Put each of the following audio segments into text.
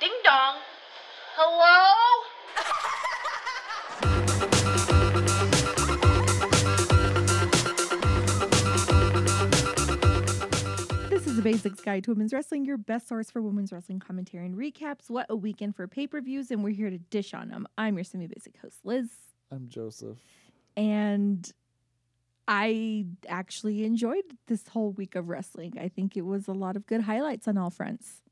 Ding dong. Hello? This is the Basics Guide to Women's Wrestling, your best source for women's wrestling commentary and recaps. What a weekend for pay per views, and we're here to dish on them. I'm your semi basic host, Liz, I'm Joseph. and I actually enjoyed this whole week of wrestling. I think it was a lot of good highlights on all fronts.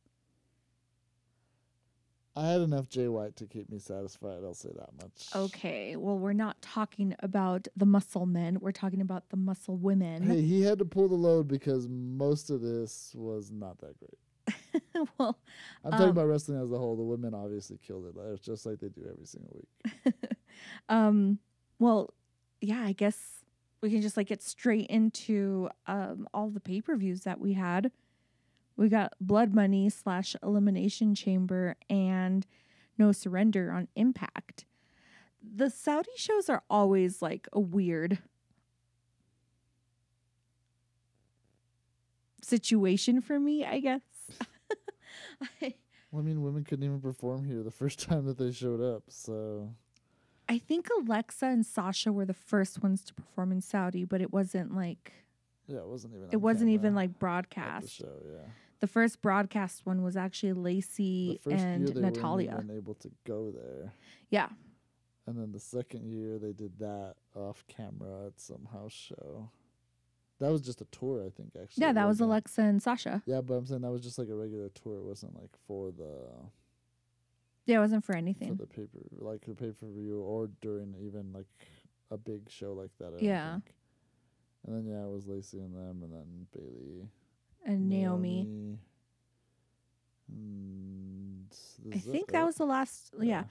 I had enough Jay White to keep me satisfied. I'll say that much. Okay, well, we're not talking about the muscle men, we're talking about the muscle women. Hey, he had to pull the load because most of this was not that great. well, I'm talking Um, about wrestling as a whole. The women obviously killed it. It's just like they do every single week. um, well, yeah, I guess we can just like get straight into um all the pay per views that we had. We got Blood Money slash Elimination Chamber and No Surrender on Impact. The Saudi shows are always like a weird situation for me, I guess. I, Well, I mean, women couldn't even perform here the first time that they showed up. So I think Alexa and Sasha were the first ones to perform in Saudi, but it wasn't like yeah, it wasn't even. it wasn't even like broadcast. show. Yeah, The first broadcast one was actually the Lacey first and year they Natalya. weren't even able to go there, Yeah. and then the second year they did that off camera at some house show. That was just a tour, I think. Actually, Yeah, that was Alexa and Sasha. Yeah, but I'm saying that was just like a regular tour. It wasn't like for the Yeah, it wasn't for for anything. the paper like the pay per view or during even like a big show like that. I Yeah. And then yeah, it was Lacey and them, and then Bayley, And Naomi. And I this is it, think that was the last yeah.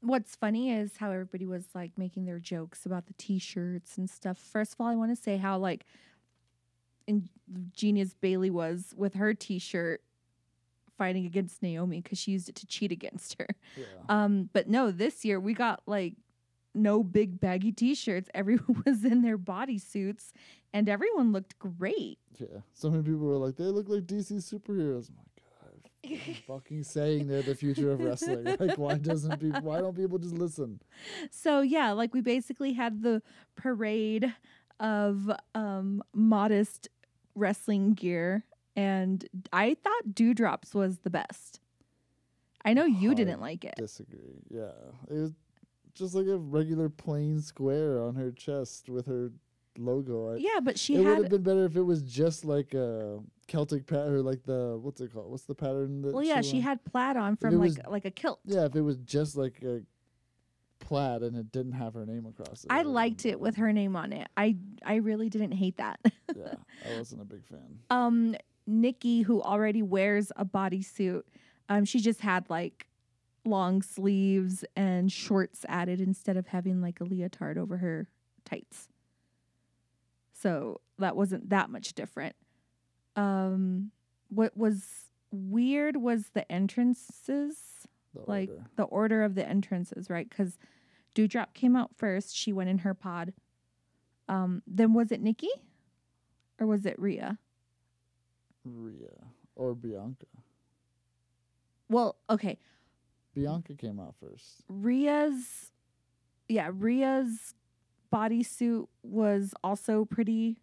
What's funny is how everybody was like making their jokes about the t-shirts and stuff. First of all, I want to say how like ingenious Bayley was with her t-shirt fighting against Naomi because she used it to cheat against her. Yeah. Um, but no, this year we got like no big baggy t-shirts. Everyone was in their bodysuits and everyone looked great. yeah. So many people were like, they look like DC superheroes. I'm like, God, I'm fucking saying they're the future of wrestling. Like, why doesn't people? Why don't people just listen? So yeah, like we basically had the parade of um modest wrestling gear and I thought Doudrops was the best. I know you Hard didn't like it. Disagree. Yeah, it was just like a regular plain square on her chest with her logo. I, Yeah, but she it would have been better if it was just like a Celtic pattern, like the what's it called? What's the pattern that? well yeah, she won? had plaid on from like was- like a kilt. Yeah, if it was just like a plaid and it didn't have her name across it. I liked it with her name on it. I I really didn't hate that. yeah, I wasn't a big fan. um Nikki who already wears a bodysuit, um she just had like long sleeves and shorts added instead of having like a leotard over her tights. So that wasn't that much different. Um what was weird was the entrances The like order. the order of the entrances, right? Because Doudrop came out first. She went in her pod. Um, then was it Nikki, or was it Rhea? Rhea or Bianca. Well, okay, Bianca came out first. Rhea's, yeah, Rhea's bodysuit was also pretty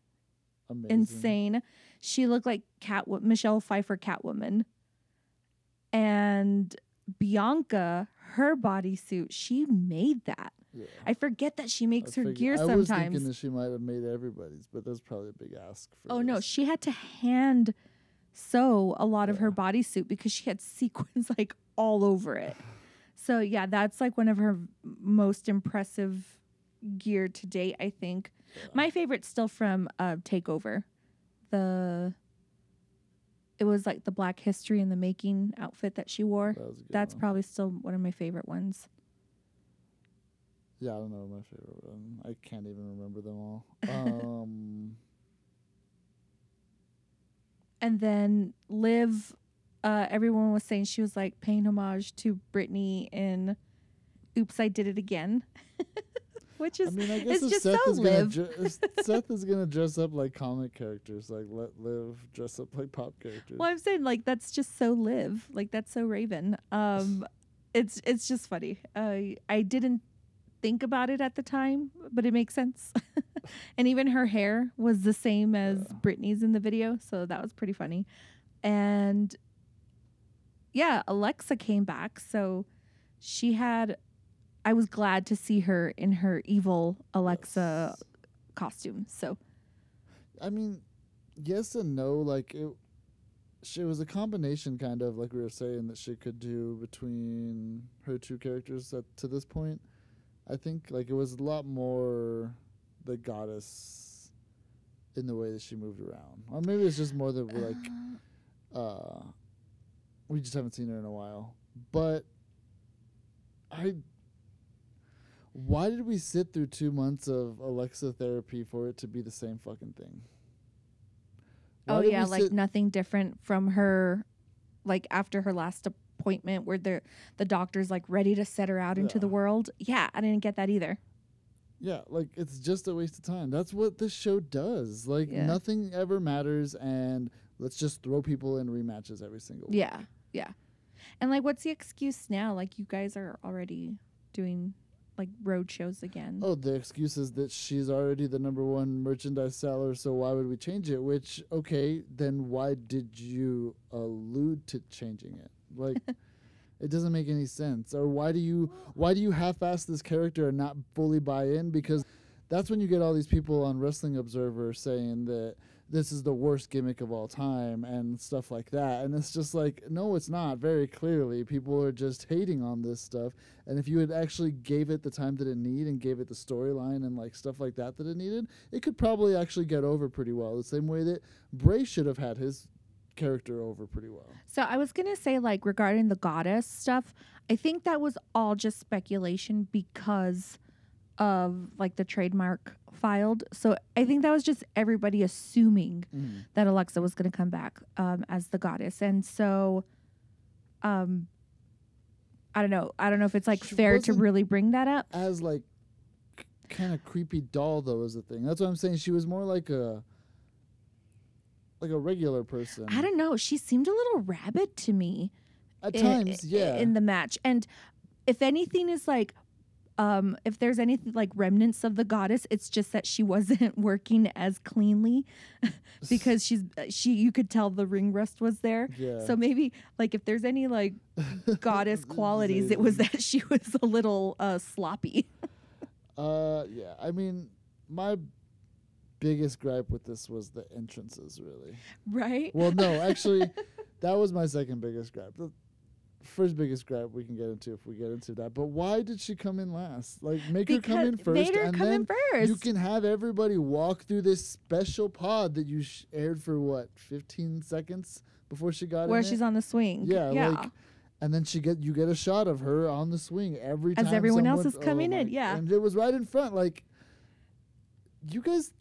Amazing. insane. She looked like Cat Michelle Pfeiffer Catwoman, and Bianca, her bodysuit, she made that. Yeah. I forget that she makes I her figured- gear sometimes. I was thinking that she might have made everybody's, but that's probably a big ask. For Oh no, she had to hand sew a lot of her Yeah. bodysuit because she had sequins like all over it. So yeah, that's like one of her most impressive gear to date, I think. Yeah. My favorite's still from uh Takeover. The it was like the Black History in the Making outfit that she wore. That was a good That's one. probably still one of my favorite ones. Yeah, I don't know my favorite one. I can't even remember them all. Um, And then Liv, uh, everyone was saying she was like paying homage to Britney in Oops, I Did It Again. which I is mean, I guess it's just Seth so is gonna Liv. Seth is gonna dress up like comic characters, like let Liv dress up like pop characters. well, I'm saying like that's just so Liv, like that's so Raven. Um, it's it's just funny. I I didn't think about it at the time, but it makes sense. and even her hair was the same as Yeah. Britney's in the video, so that was pretty funny. And yeah, Alexa came back, so she had. I was glad to see her in her evil Alexa Yes. costume. So I mean, yes and no. Like it, she was a combination, kind of like we were saying that she could do between her two characters at, to this point. I think like it was a lot more the goddess in the way that she moved around, or maybe it's just more that we're like uh, we just haven't seen her in a while. But I, why did we sit through two months of Alexa therapy for it to be the same fucking thing? Why oh yeah, like sit- nothing different from her, like after her last appointment where the the doctor's like ready to set her out into the world. Yeah, I didn't get that either. yeah, like it's just a waste of time. That's what this show does. Like Yeah. nothing ever matters, and let's just throw people in rematches every single. week. Yeah, yeah. And like, what's the excuse now? Like, you guys are already doing like road shows again. Oh, the excuse is that she's already the number one merchandise seller, so why would we change it? Which, okay, then why did you allude to changing it? Like, it doesn't make any sense. Or why do you why do you half-ass this character and not fully buy in? Because that's when you get all these people on Wrestling Observer saying that this is the worst gimmick of all time and stuff like that. And it's just like, no, it's not. Very clearly, people are just hating on this stuff. And if you had actually gave it the time that it needed and gave it the storyline and like stuff like that that it needed, it could probably actually get over pretty well. The same way that Bray should have had his character over pretty well. So I was gonna say, like regarding the goddess stuff, I think that was all just speculation because of like the trademark filed. So I think that was just everybody assuming that Alexa was gonna come back um, as the goddess, and so, um, I don't know. I don't know if it's like She fair to really bring that up. As like kind of creepy doll though is the thing. That's what I'm saying. She was more like a like a regular person. I don't know. She seemed a little rabid to me. At times, yeah. in the match and if anything is like um if there's anything like remnants of the goddess it's just that she wasn't working as cleanly because she's uh, she you could tell the ring rust was there yeah. so maybe like if there's any like goddess qualities it was that she was a little uh sloppy Uh, yeah. I mean, my biggest gripe with this was the entrances. Really. right Well, no, actually, that was my second biggest gripe. The first biggest gripe we can get into if we get into that. But why did she come in last? Like, make her come in first, made her and come then in first you can have everybody walk through this special pod that you sh- aired for what, fifteen seconds before she got where she's it? on the swing Yeah, yeah like, and then she get you get a shot of her on the swing every time As everyone else is coming oh in, yeah. and it was right in front. Like, you guys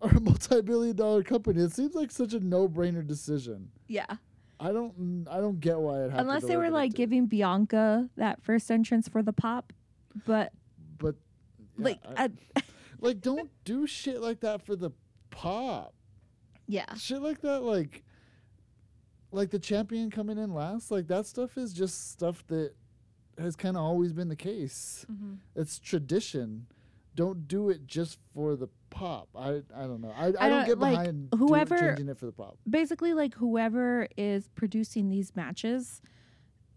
are a multi-billion dollar company. It seems like such a no-brainer decision. yeah I don't I don't get why it happened. unless the they were like giving bianca that first entrance for the pop but but yeah, like I- I, like don't do shit like that for the pop. yeah Shit like that like like the champion coming in last, like that stuff is just stuff that has kind of always been the case. Mhm. It's tradition. Don't do it just for the pop. I I don't know. I, I, I don't don't- get like, behind do- whoever- changing it for the pop. basically like whoever is producing these matches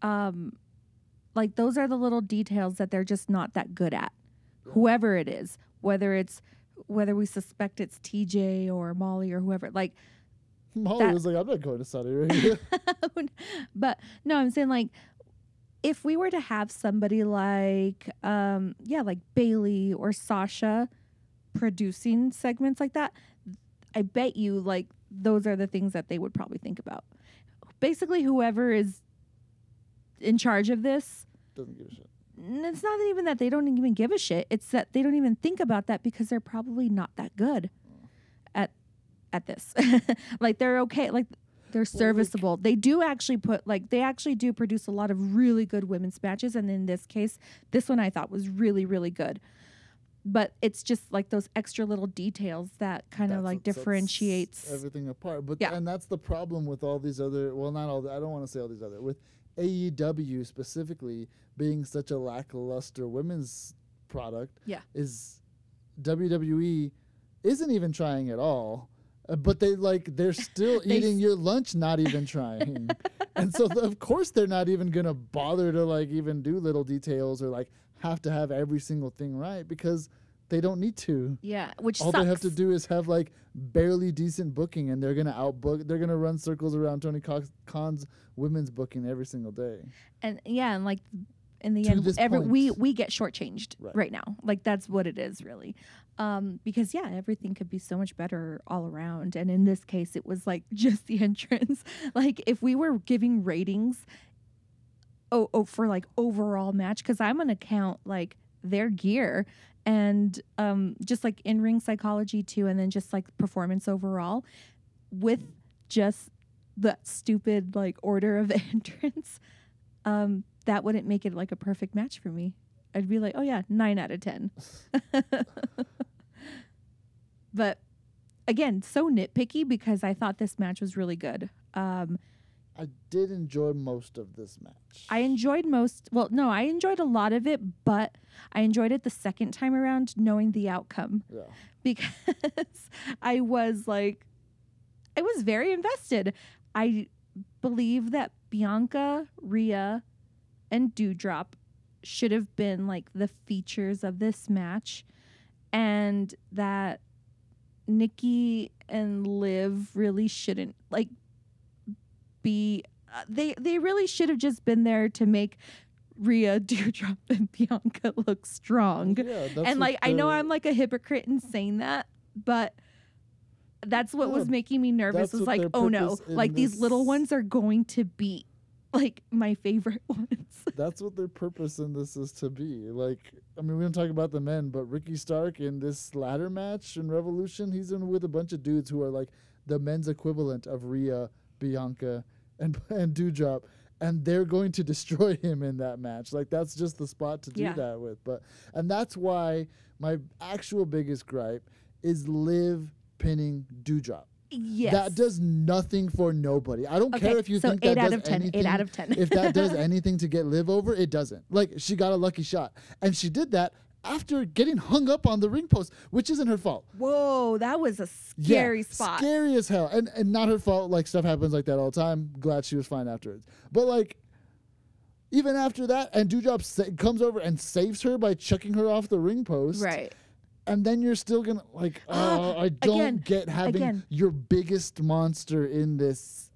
um like those are the little details that they're just not that good at Yeah. whoever it is whether it's whether we suspect it's TJ or Molly or whoever like Molly that- was like, I'm not going to Saudi Arabia. but no I'm saying like if we were to have somebody like um yeah like Bayley or Sasha producing segments like that I bet you like those are the things that they would probably think about. Basically whoever is in charge of this Doesn't give a shit. it's not even that they don't even give a shit. It's that they don't even think about that because they're probably not that good at at this. Like they're okay like they're like- serviceable they do actually put like they actually do produce a lot of really good women's matches and in this case this one i thought was really really good but it's just like those extra little details that kind of like differentiates. everything apart. But Yeah. and that's the problem with all these other. Well, not all. The, I don't want to say all these other. With AEW specifically being such a lackluster women's product. Yeah. Is WWE isn't even trying at all. But they like they're still They eating s- your lunch, not even trying, and so th- of course they're not even gonna bother to like even do little details or like have to have every single thing right because they don't need to. Yeah, which all sucks. they have to do is have like barely decent booking and they're gonna outbook they're gonna run circles around tony Cox- khan's women's booking every single day. And yeah, and like in the To end, every we we get shortchanged Right. right. now. Like that's what it is really, um, because yeah, everything could be so much better all around. And in this case, it was like just the entrance. like if we were giving ratings, oh, oh for like overall match, because I'm gonna count like their gear and um just like in ring psychology too, and then just like performance overall, with just that stupid like order of entrance um, that wouldn't make it like a perfect match for me. I'd be like, oh yeah, nine out of ten. but again, so nitpicky because I thought this match was really good. Um, i did enjoy most of this match I enjoyed most. Well, no, I enjoyed a lot of it, but I enjoyed it the second time around, knowing the outcome yeah because I was like, I was very invested. I believe that Bianca, Rhea, and Doudrop should have been like the features of this match, and that Nikki and Liv really shouldn't like be. Uh, they they really should have just been there to make Rhea, Doudrop, and Bianca look strong yeah that's and like I know I'm like a hypocrite in saying that, but that's what was making me nervous. Was like, oh no, like these little ones are going to beat like my favorite ones. that's what their purpose in this is to be like i mean we don't talk about the men but ricky stark in this ladder match in revolution he's in with a bunch of dudes who are like the men's equivalent of Rhea, Bianca, and and Doudrop, and they're going to destroy him in that match. Like that's just the spot to do Yeah. that with. But and that's why my actual biggest gripe is Liv pinning Doudrop. Yes, That does nothing for nobody. I don't Okay, care if you so think eight that out does of ten. anything. Eight out of ten. if that does anything to get Liv over, it doesn't. Like she got a lucky shot, and she did that after getting hung up on the ring post, which isn't her fault. Whoa, that was a Yeah, scary spot. Scary as hell. And and not her fault. Like stuff happens like that all the time. Glad she was fine afterwards. But like even after that, and Doudrop sa- comes over and saves her by chucking her off the ring post. right. And then you're still gonna like, oh, I don't Again, get having again. your biggest monster in this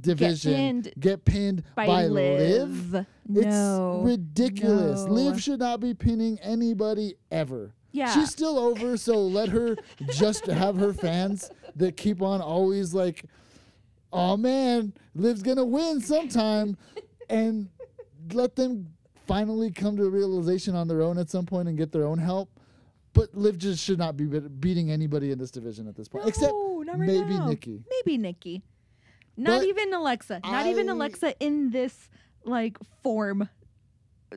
division get pinned get pinned By, by, Liv. Liv. No. It's ridiculous. No. Liv should not be pinning anybody ever. Yeah. She's still over, so let her just have her fans that keep on always like, oh man, Liv's gonna win sometime, and let them finally come to a realization on their own at some point and get their own help. But Liv just should not be be- beating anybody in this division at this point, except No, not right maybe now. Nikki. Maybe Nikki. Not But even Alexa. Not even Alexa in this like form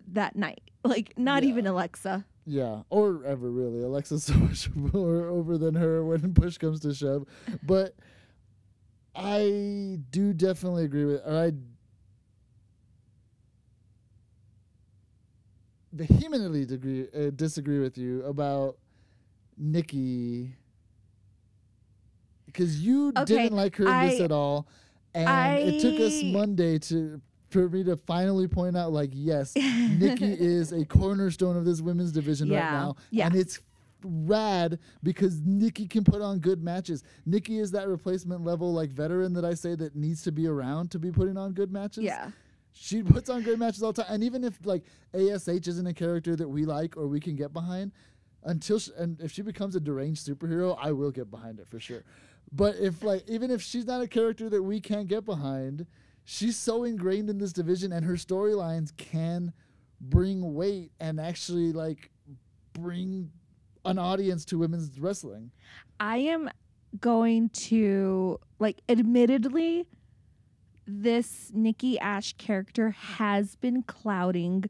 that night. Like not Yeah. even Alexa. Yeah, or ever really. Alexa's so much more over than her when push comes to shove. But I do definitely agree with, or I vehemently degree, uh, disagree with you about Nikki because you Okay, didn't like her in this at all, and it took us Monday to for me to finally point out, like, yes, Nikki is a cornerstone of this women's division right Yeah, now, yeah. and it's rad because Nikki can put on good matches. Nikki is that replacement level like veteran that I say that needs to be around to be putting on good matches. Yeah. She puts on great matches all the time. And even if like ASH isn't a character that we like or we can get behind, until she, and if she becomes a deranged superhero, I will get behind it for sure. But if like even if she's not a character that we can't get behind, she's so ingrained in this division and her storylines can bring weight and actually like bring an audience to women's wrestling. I am going to like admittedly this Nikki Ash character has been clouding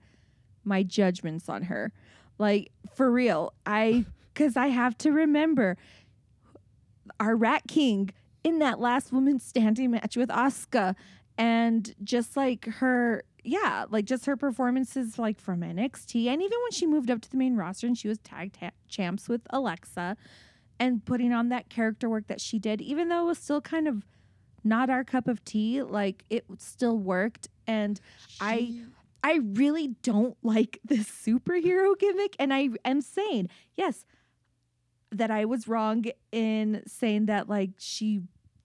my judgments on her. Like for real. I cuz I have to remember our Rat King in that last women's standing match with Asuka and just like her yeah, like just her performances like from NXT and even when she moved up to the main roster and she was tag ta- champs with Alexa and putting on that character work that she did even though it was still kind of not our cup of tea, like it still worked and I She- I really don't like this superhero gimmick. And I am saying, yes, that I was wrong in saying that, like, she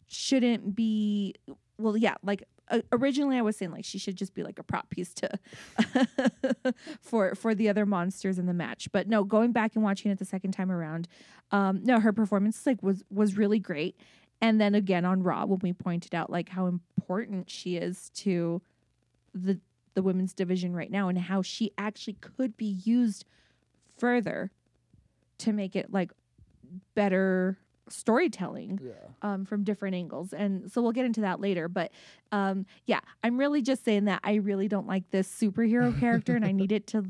shouldn't be. Well, yeah, like uh, originally I was saying like she should just be like a prop piece to for for the other monsters in the match. But no, going back and watching it the second time around, um, no, her performance like was was really great. And then again on Raw when we pointed out like how important she is to the the women's division right now and how she actually could be used further to make it like better storytelling yeah. um, from different angles. And so we'll get into that later. But um, yeah, I'm really just saying that I really don't like this superhero character and I need it to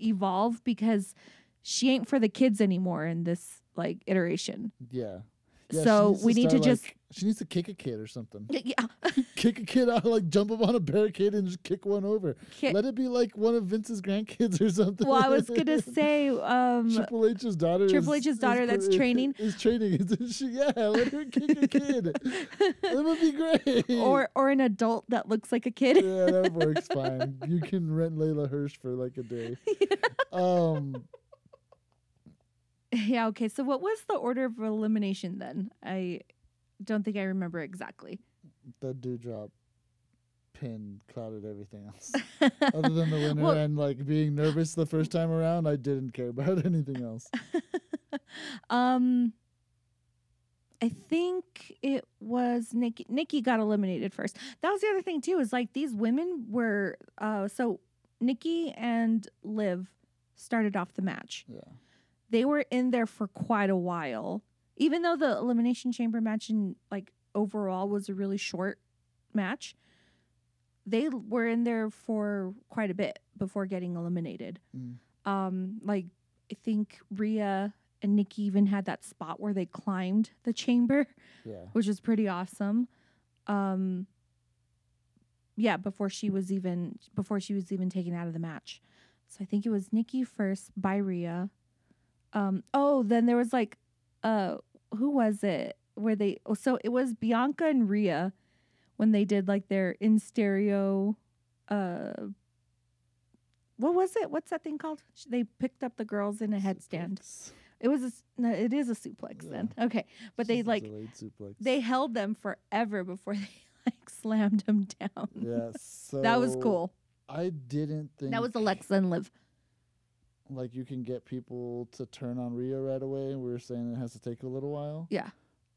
evolve because she ain't for the kids anymore in this like iteration. Yeah. Yeah, so we need to just like- she needs to kick a kid or something. yeah, kick a kid out, like jump up on a barricade and just kick one over. ki- Let it be like one of Vince's grandkids or something. well, I was gonna say um, Triple H's daughter. Triple is- H's daughter is, that's is- training. Is training. Isn't she? Yeah, let her kick a kid. that would be great. or or an adult that looks like a kid. yeah, that works fine. You can rent Leyla Hirsch for like a day. Um, Yeah, okay. So what was the order of elimination then? I don't think I remember exactly. The Doudrop pin clouded everything else. Other than the winner Well- and like being nervous the first time around, I didn't care about anything else. um I think it was Nikki Nikki got eliminated first. That was the other thing too, is like these women were uh so Nikki and Liv started off the match. Yeah. They were in there for quite a while. Even though the elimination chamber match in like overall was a really short match, they were in there for quite a bit before getting eliminated. Mm. Um, like I think Rhea and Nikki even had that spot where they climbed the chamber, Yeah. which was pretty awesome. Um, yeah, before she was even before she was even taken out of the match. So I think it was Nikki first by Rhea. Um, oh, then there was like, uh, who was it? Where they? Oh, so it was Bianca and Rhea when they did like their in stereo. Uh, what was it? What's that thing called? They picked up the girls in a headstand. Suplex. It was a, s- no, it is a suplex then. Okay, but they She's a like they held them forever before they like slammed them down. Yeah. So that was cool. I didn't think That was Alexa and Liv. Like you can get people to turn on Rhea right away. We were saying it has to take a little while. Yeah.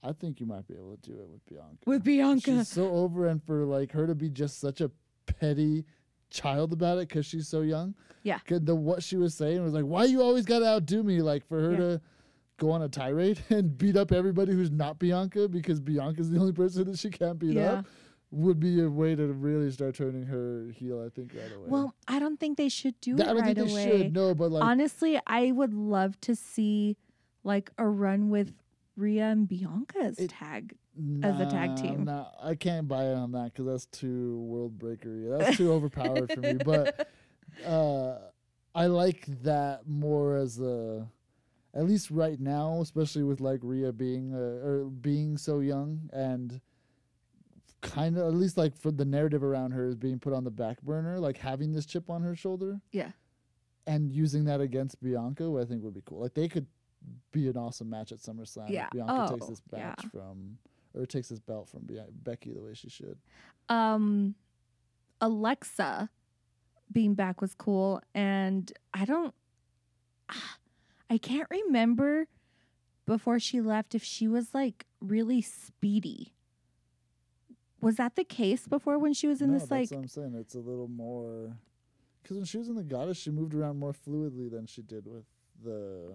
I think you might be able to do it with Bianca. With Bianca. She's so over, and for like her to be just such a petty child about it because she's so young. Yeah. The what she was saying was like, "Why you always gotta outdo me?" Like for her Yeah. to go on a tirade and beat up everybody who's not Bianca because Bianca's the only person that she can't beat Yeah. up would be a way to really start turning her heel. I think right away. Well, I don't think they should do Th- it I don't right think they away. should. No, but like Honestly, I would love to see like a run with Rhea and Bianca as It- tag. as a tag team. Nah, I can't buy it on that because that's too world breakery. That's too overpowered for me. But uh, I like that more as a, at least right now, especially with like Rhea being uh, or being so young and kind of at least like for the narrative around her is being put on the back burner, like having this chip on her shoulder. Yeah. And using that against Bianca, I think would be cool. Like they could be an awesome match at SummerSlam. Yeah. If Bianca takes Oh, this yeah. match from or takes this belt from Bia- Becky the way she should. um Alexa being back was cool and I don't I can't remember before she left if she was like really speedy. Was that the case before when she was in no, this that's like what I'm saying. It's a little more because when she was in the Goddess, she moved around more fluidly than she did with the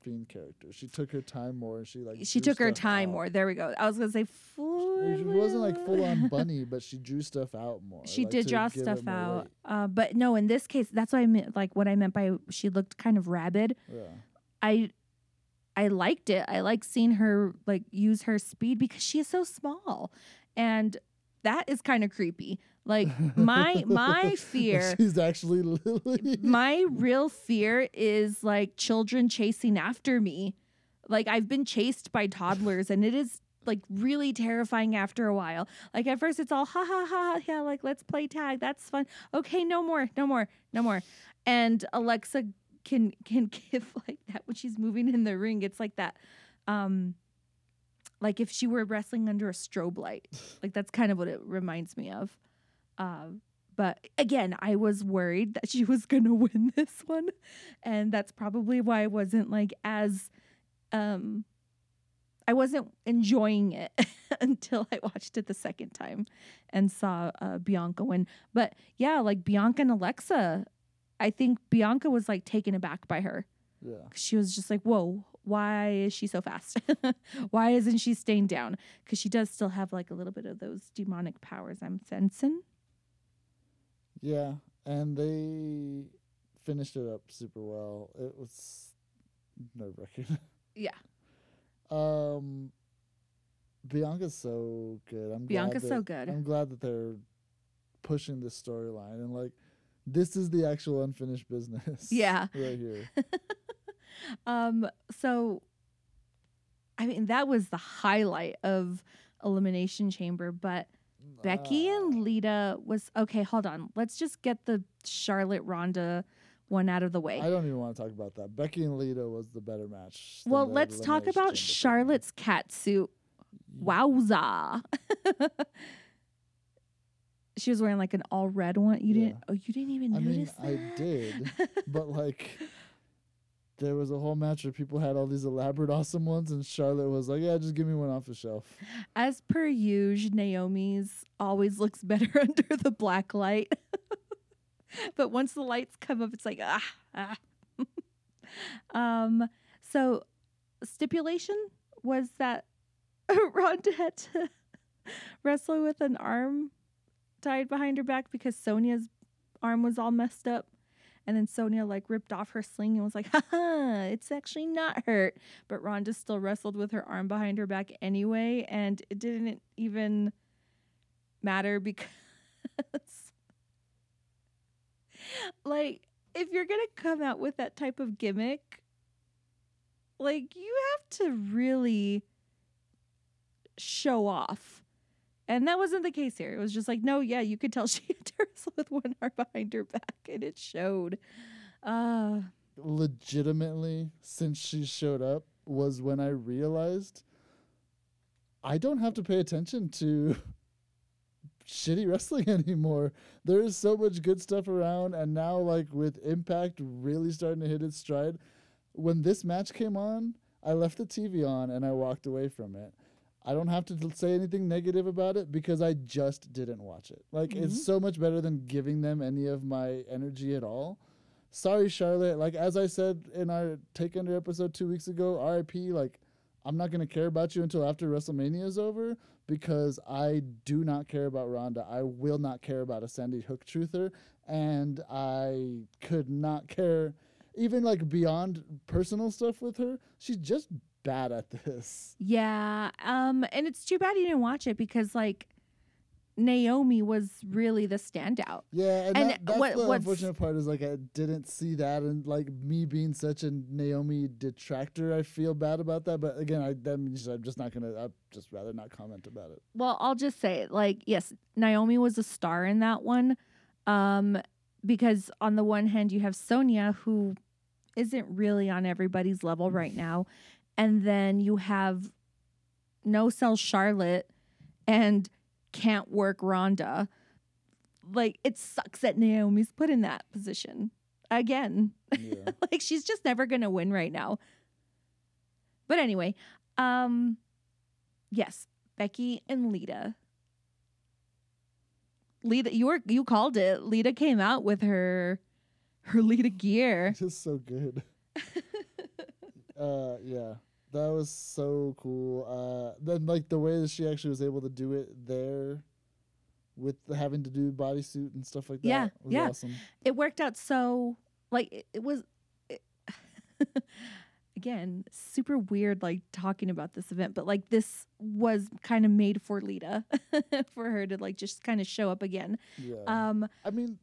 Fiend character. She took her time more. and She like she took her time out. more. There we go. I was gonna say fluid. She wasn't like full on bunny, but she drew stuff out more. She like, did draw stuff out. Uh, but no, in this case, that's what I meant. Like what I meant by she looked kind of rabid. Yeah. I I liked it. I like seeing her like use her speed because she is so small, and that is kind of creepy. Like my my fear, She's actually Lily. my real fear is like children chasing after me. Like I've been chased by toddlers, and it is like really terrifying after a while. Like at first it's all ha ha ha yeah, like let's play tag. That's fun. Okay, no more, no more, no more. And Alexa can can give like that when she's moving in the ring. It's like that um like if she were wrestling under a strobe light. Like that's kind of what it reminds me of. Um but again, I was worried that she was to win this one. And that's probably why I wasn't like as um I wasn't enjoying it until I watched it the second time and saw uh, Bianca win. But yeah, like Bianca and Alexa, I think Bianca was like taken aback by her. yeah. She was just like, "Whoa, why is she so fast? why isn't she staying down?" Because she does still have like a little bit of those demonic powers. I'm sensing. Yeah. And they finished it up super well. It was nerve wracking. Yeah, Um, Bianca's so good. I'm glad Bianca's that- so good. I'm glad that they're pushing this storyline and like this is the actual unfinished business. Yeah. right here. Um, so I mean that was the highlight of Elimination Chamber, but Becky Ah, and Lita was okay, hold on. Let's just get the Charlotte Ronda one out of the way. I don't even want to talk about that. Becky and Lita was the better match. well, let's talk about Charlotte's cat suit. Wowza. she was wearing like an all red one. You Yeah. didn't oh you didn't even I mean, notice I did, but like, there was a whole match where people had all these elaborate, awesome ones, and Charlotte was like, "Yeah, just give me one off the shelf." As per usual, Naomi's always looks better under the black light. but once the lights come up, it's like ah ah. um. So stipulation was that Ronda had to wrestle with an arm tied behind her back because Sonya's arm was all messed up. And then Sonya like ripped off her sling and was like, haha, it's actually not hurt. But Ronda still wrestled with her arm behind her back anyway. And it didn't even matter because, like, if you're going to come out with that type of gimmick, like, you have to really show off. And that wasn't the case here. It was just like, no, yeah, you could tell she had wrestle with one arm behind her back, and it showed. Uh, Legitimately, since she showed up, was when I realized I don't have to pay attention to shitty wrestling anymore. There is so much good stuff around, and now like with Impact really starting to hit its stride. When this match came on, I left the TV on and I walked away from it. I don't have to say anything negative about it because I just didn't watch it. Like Mhm. it's so much better than giving them any of my energy at all. Sorry, Charlotte. Like as I said in our Take Under episode two weeks ago, RIP. Like I'm not gonna care about you until after WrestleMania is over because I do not care about Ronda. I will not care about a Sandy Hook truther, and I could not care even like beyond personal stuff with her. She's just bad at this. yeah. Um, and it's too bad you didn't watch it because, like, Naomi was really the standout. Yeah, and, And that, that's what- the unfortunate part is like I didn't see that, and like me being such a Naomi detractor, I feel bad about that. But again, I that means I'm just not gonna. I'd just rather not comment about it. Well, I'll just say, like, yes, Naomi was a star in that one. Um, because on the one hand, you have Sonya, who isn't really on everybody's level right now. And then you have no sell Charlotte and can't work Ronda. Like, it sucks that Naomi's put in that position again. Yeah. like she's just never gonna win right now. But anyway, um yes, Becky and Lita. Lita, you were you called it. Lita came out with her her Lita gear. just so good. uh, yeah, that was so cool. Uh, then like the way that she actually was able to do it there with the having to do bodysuit and stuff like that. Yeah, was yeah. awesome. it worked out so like it, it was it, again super weird like talking about this event but like this was kind of made for lita for her to like just kind of show up again Yeah. um I mean,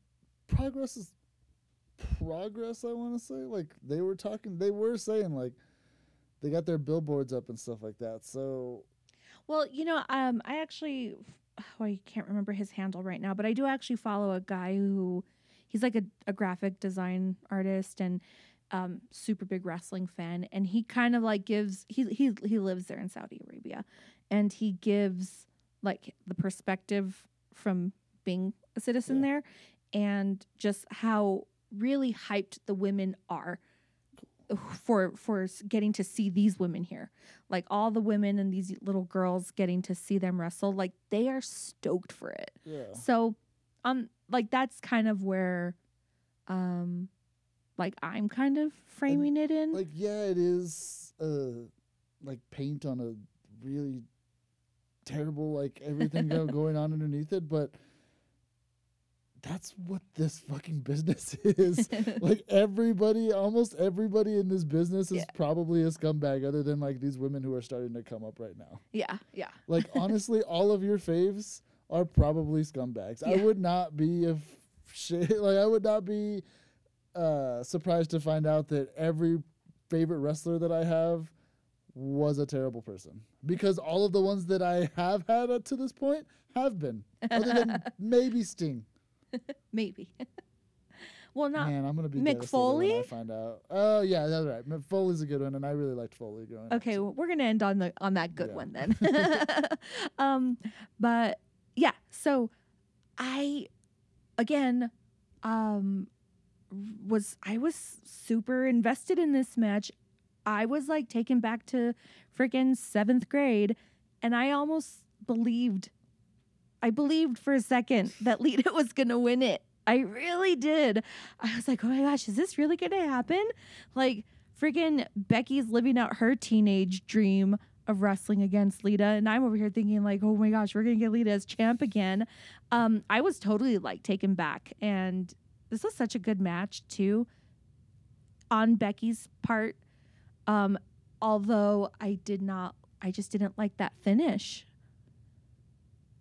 progress is progress. I want to say, like they were talking, they were saying like they got their billboards up and stuff like that. So well you know um i actually oh, i can't remember his handle right now but i do actually follow a guy who he's like a, a graphic design artist and um super big wrestling fan and he kind of like gives he he he lives there in Saudi Arabia and he gives like the perspective from being a citizen Yeah. there and just how really hyped the women are for for getting to see these women here. Like all the women and these little girls getting to see them wrestle like they are stoked for it. Yeah, so um like that's kind of where um like I'm kind of framing it in. like yeah, it is uh like paint on a really terrible like everything go- going on underneath it, but that's what this fucking business is. like everybody, almost everybody in this business is Yeah. probably a scumbag, other than like these women who are starting to come up right now. yeah, yeah. Like honestly, all of your faves are probably scumbags. I would not be if shit like I would not be uh surprised to find out that every favorite wrestler that I have was a terrible person because all of the ones that I have had up to this point have been other than maybe Sting. Maybe. well, not Man, I'm gonna be Mick when I Foley? find out. Oh yeah, that's right. Mick Foley's a good one, and I really liked Foley growing up. okay. Well, we're gonna end on the on that good Yeah. one then. um, but yeah. So, I again, um, was I was super invested in this match. I was like taken back to freaking seventh grade, and I almost believed. I believed for a second that Lita was gonna win it. I really did. I was like, oh my gosh, is this really gonna happen? Like, freaking Becky's living out her teenage dream of wrestling against Lita, and I'm over here thinking like, oh my gosh, we're gonna get Lita as champ again. Um, I was totally like taken back, and this was such a good match too. On Becky's part, um, although I did not, I just didn't like that finish.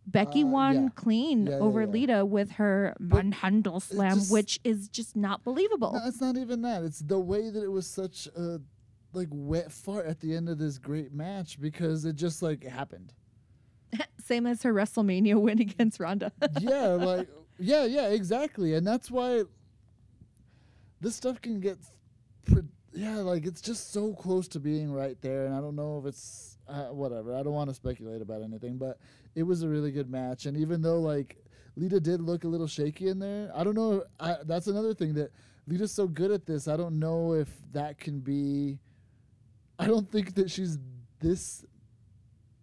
Becky Uh, won yeah. clean Yeah, over yeah. Lita with her manhandle slam, just- which is just not believable. No, it's not even that. It's the way that it was such a like wet fart at the end of this great match because it just like happened. Same as her WrestleMania win against Ronda. yeah, like yeah, yeah, exactly, and that's why this stuff can get, pre- yeah, like it's just so close to being right there, and I don't know if it's uh, whatever. I don't want to speculate about anything, but it was a really good match, and even though like Lita did look a little shaky in there, I don't know. I, that's another thing that Lita's so good at this. I don't know if that can be. I don't think that she's this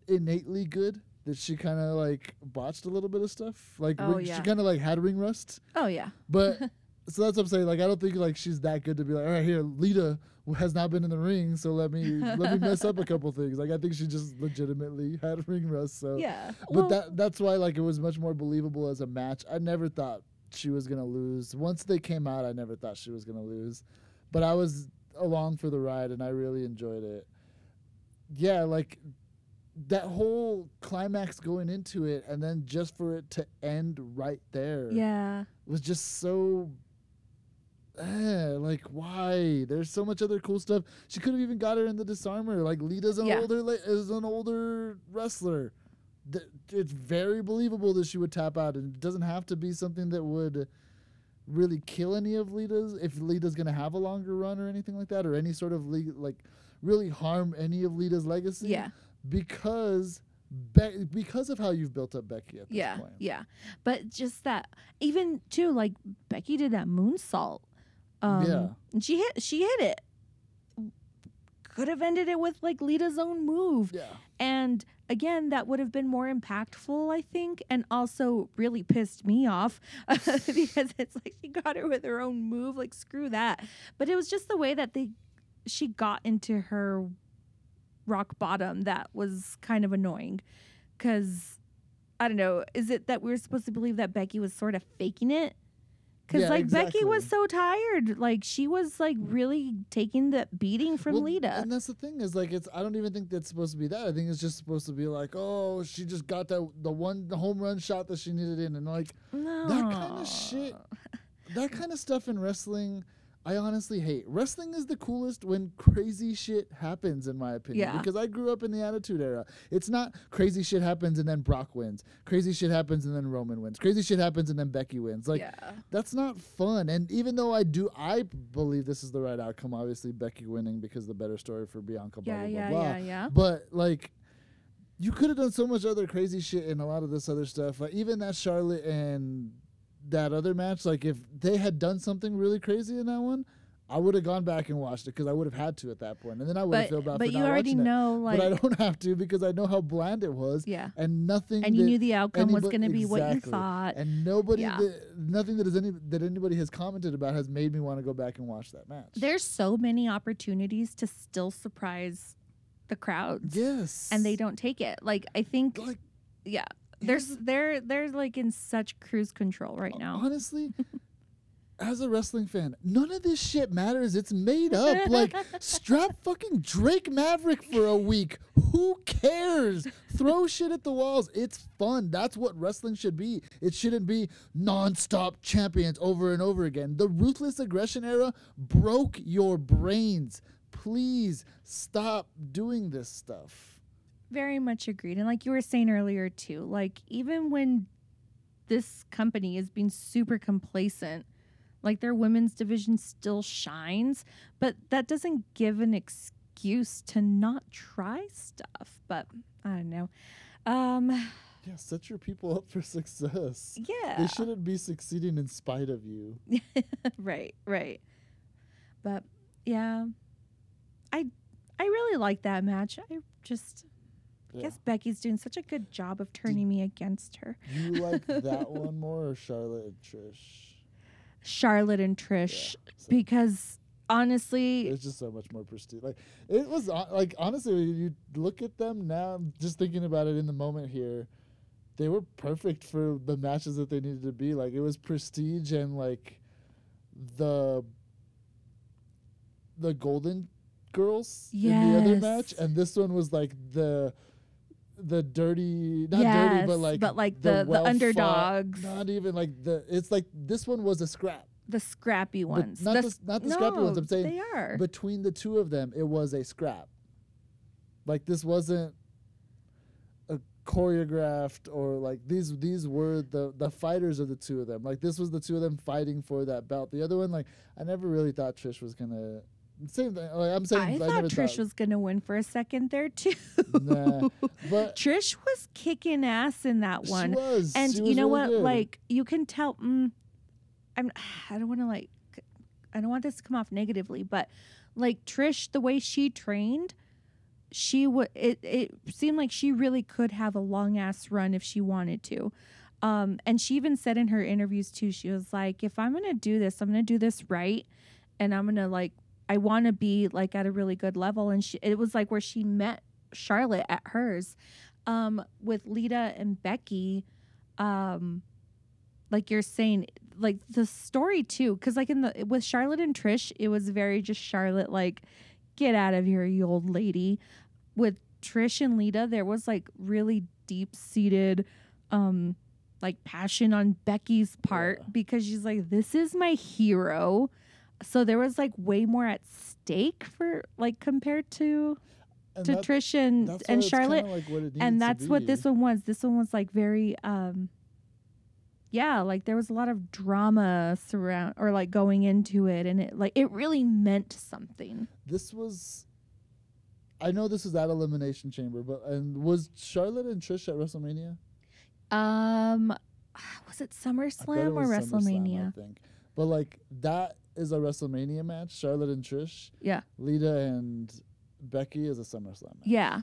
innately good that she kind of like botched a little bit of stuff. Like Oh, yeah. she kind of like had ring rust, oh yeah. but so that's what I'm saying. Like I don't think like she's that good to be like, all right, here, Lita has not been in the ring, so let me let me mess up a couple things. Like I think she just legitimately had ring rust. So Yeah. but Well, that that's why like it was much more believable as a match. I never thought she was gonna lose. Once they came out, I never thought she was gonna lose. But I was along for the ride and I really enjoyed it. Yeah, like that whole climax going into it and then just for it to end right there yeah. was just so eh, like why there's so much other cool stuff she could have even got her in the disarmer like lita's an Yeah. older is an older wrestler it's very believable that she would tap out and it doesn't have to be something that would really kill any of lita's if lita's gonna have a longer run or anything like that or any sort of le- like really harm any of lita's legacy Yeah. because Be- because of how you've built up becky at this Yeah. point Yeah. But just that even too, like Becky did that moonsault. Um Yeah. and she hit she hit it. Could have ended it with like Lita's own move. yeah And again, that would have been more impactful, I think, and also really pissed me off because it's like she got her with her own move. Like screw that. But it was just the way that they she got into her rock bottom that was kind of annoying because I don't know. Is it that we were supposed to believe that Becky was sort of faking it? Because Yeah, like Becky was so tired, like she was like really taking the beating from Well, Lita. And that's the thing is like it's I don't even think that's supposed to be that. I think it's just supposed to be like, oh, she just got that the one the home run shot that she needed in, and like no, that kind of shit, that kind of stuff in wrestling. I honestly hate. Wrestling is the coolest when crazy shit happens, in my opinion. Yeah. Because I grew up in the Attitude Era. It's not crazy shit happens and then Brock wins. Crazy shit happens and then Roman wins. Crazy shit happens and then Becky wins. Like yeah, that's not fun. And even though I do, I believe this is the right outcome. Obviously, Becky winning because the better story for Bianca. Blah yeah, blah yeah, blah. yeah, yeah. But like, you could have done so much other crazy shit and a lot of this other stuff. Like even that Charlotte and that other match. Like if they had done something really crazy in that one, I would have gone back and watched it because I would have had to at that point, and then I would have felt bad but for you not already watching it. know, like, but I don't have to because I know how bland it was, yeah, and nothing. and you knew the outcome was going to be what you thought. and nobody, Yeah. that, nothing that is any that anybody has commented about has made me want to go back and watch that match. There's so many opportunities to still surprise the crowds, yes, and they don't take it. Like I think, like. yeah, here's there's they're they're like in such cruise control right now. Honestly, as a wrestling fan, none of this shit matters. It's made up. Like, strap fucking Drake Maverick for a week. Who cares? Throw shit at the walls. It's fun. That's what wrestling should be. It shouldn't be non-stop champions over and over again. The ruthless aggression era broke your brains. Please stop doing this stuff. Very much agreed. And like you were saying earlier too, like even when this company is being super complacent, like their women's division still shines, but that doesn't give an excuse to not try stuff. But I don't know. Um Yeah, set your people up for success. yeah. They shouldn't be succeeding in spite of you. right, right. But yeah. I I really like that match. I just Yeah. guess Becky's doing such a good job of turning me against her. You like that one more or Charlotte and Trish? Charlotte and Trish so because honestly, There's just so much more prestige. Like it was uh, like honestly, when you look at them now. Just thinking about it in the moment here, they were perfect for the matches that they needed to be. Like it was prestige and like the the Golden Girls in the other match, and this one was like the the dirty, not dirty, but like but like the- the well-fought- underdogs. Not even like the. It's like this one was a scrap. the scrappy ones. not the s- not the scrappy ones, I'm saying they are. between the two of them, it was a scrap. Like this wasn't a choreographed or like these these were the the fighters of the two of them. Like this was the two of them fighting for that belt. The other one, like I never really thought Trish was gonna. Same thing. Like, I'm saying I I, thought Trish was gonna win for a second there too. Nah, but Trish was kicking ass in that one. She was. and you know really what good. like you can tell mm, i'm i don't want to like i don't want this to come off negatively but like trish the way she trained she would it, it seemed like she really could have a long ass run if she wanted to um and she even said in her interviews too she was like if i'm gonna do this i'm gonna do this right and i'm gonna like i want to be like at a really good level and she it was like where she met charlotte at hers um with lita and becky um like you're saying like the story too because like in the with charlotte and trish it was very just charlotte like get out of here you old lady with trish and lita there was like really deep seated um like passion on becky's part Yeah. because she's like this is my hero so there was like way more at stake for like compared to And to that- trish and and charlotte like what it needed and that's what this one was this one was like very um yeah like there was a lot of drama surround or like going into it and it like it really meant something This was. I know this was at Elimination Chamber, but and was Charlotte and Trish at WrestleMania? um was it SummerSlam it or SummerSlam, WrestleMania I think. But like that is a WrestleMania match. Charlotte and Trish. Yeah. Lita and Becky is a SummerSlam match. yeah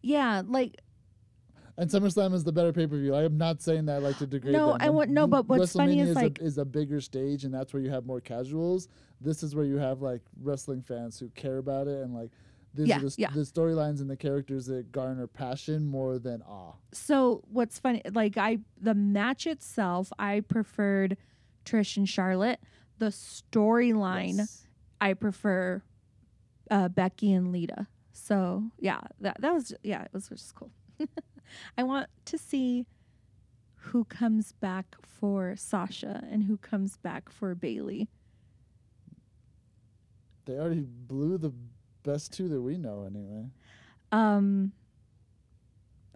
yeah like And SummerSlam is the better pay per view. I am not saying that like to degrade No, them. I want- no, but what's funny is, is, like- a, is a bigger stage, and that's where you have more casuals. This is where you have like wrestling fans who care about it, and like These Yeah, are the, yeah. the storylines and the characters that garner passion more than awe. So what's funny, like I, the match itself, I preferred Trish and Charlotte. The storyline, Yes. I prefer uh, Becky and Lita. So yeah, that that was yeah, it was just cool. I want to see who comes back for Sasha and who comes back for Bayley. They already blew the best two that we know anyway. Um,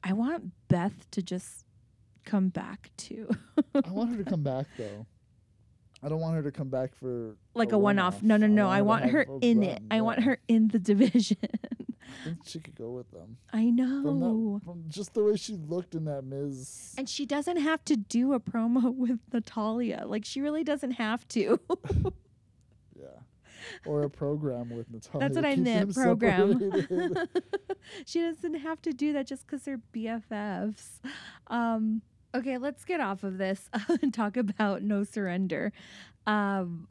I want Beth to just come back too, I want her to come back though. I don't want her to come back for like a one-off. No, no, no. I want to her a in it. I want her in the division. I think she could go with them. I From, know. that, from just the way she looked in that Miz. And she doesn't have to do a promo with Natalya. Like she really doesn't have to. yeah. Or a program with Natalya. That's what I them program. she doesn't have to do that just because they're BFFs. Um, okay, let's get off of this and talk about no surrender. Um,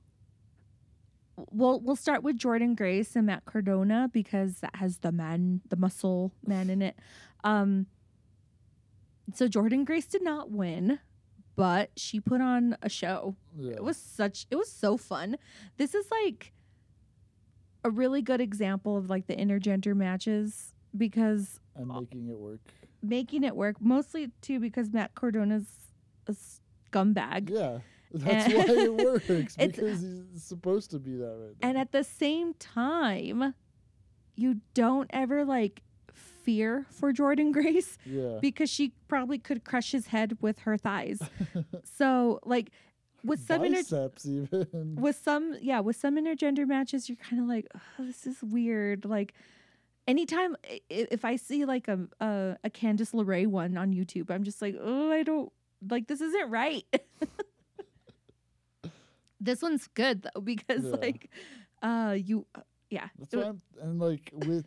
we'll we'll start with Jordynne Grace and Matt Cardona because that has the man, the muscle man in it. Um, so Jordynne Grace did not win, but she put on a show. yeah. It was such it was so fun. This is like a really good example of like the intergender matches because and making it work. Making it work mostly too because Matt Cardona's a scumbag. Yeah. That's And- why it works. Because he's supposed to be that right now. And at the same time, you don't ever like fear for Jordynne Grace yeah. because she probably could crush his head with her thighs. so like with some inter- even. with some yeah with some intergender matches you're kind of like oh, this is weird like anytime if i see like a, a a candice LeRae one on youtube i'm just like oh i don't like this isn't right this one's good though because Yeah. like uh you uh, yeah That's and like with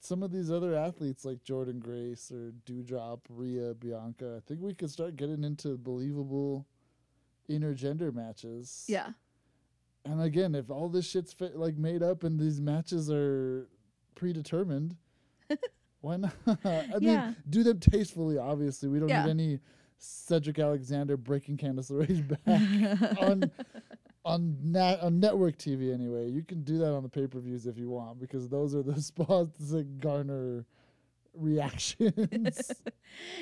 some of these other athletes like Jordynne Grace or Doudrop, Rhea, Bianca, I think we could start getting into believable intergender matches. yeah And again, if all this shit's fit, like made up and these matches are predetermined, why not? I Yeah. mean, do them tastefully. Obviously, we don't Yeah. need any Cedric Alexander breaking Candice LeRae's back on on nat- on network TV anyway. You can do that on the pay per views if you want because those are the spots that garner reactions.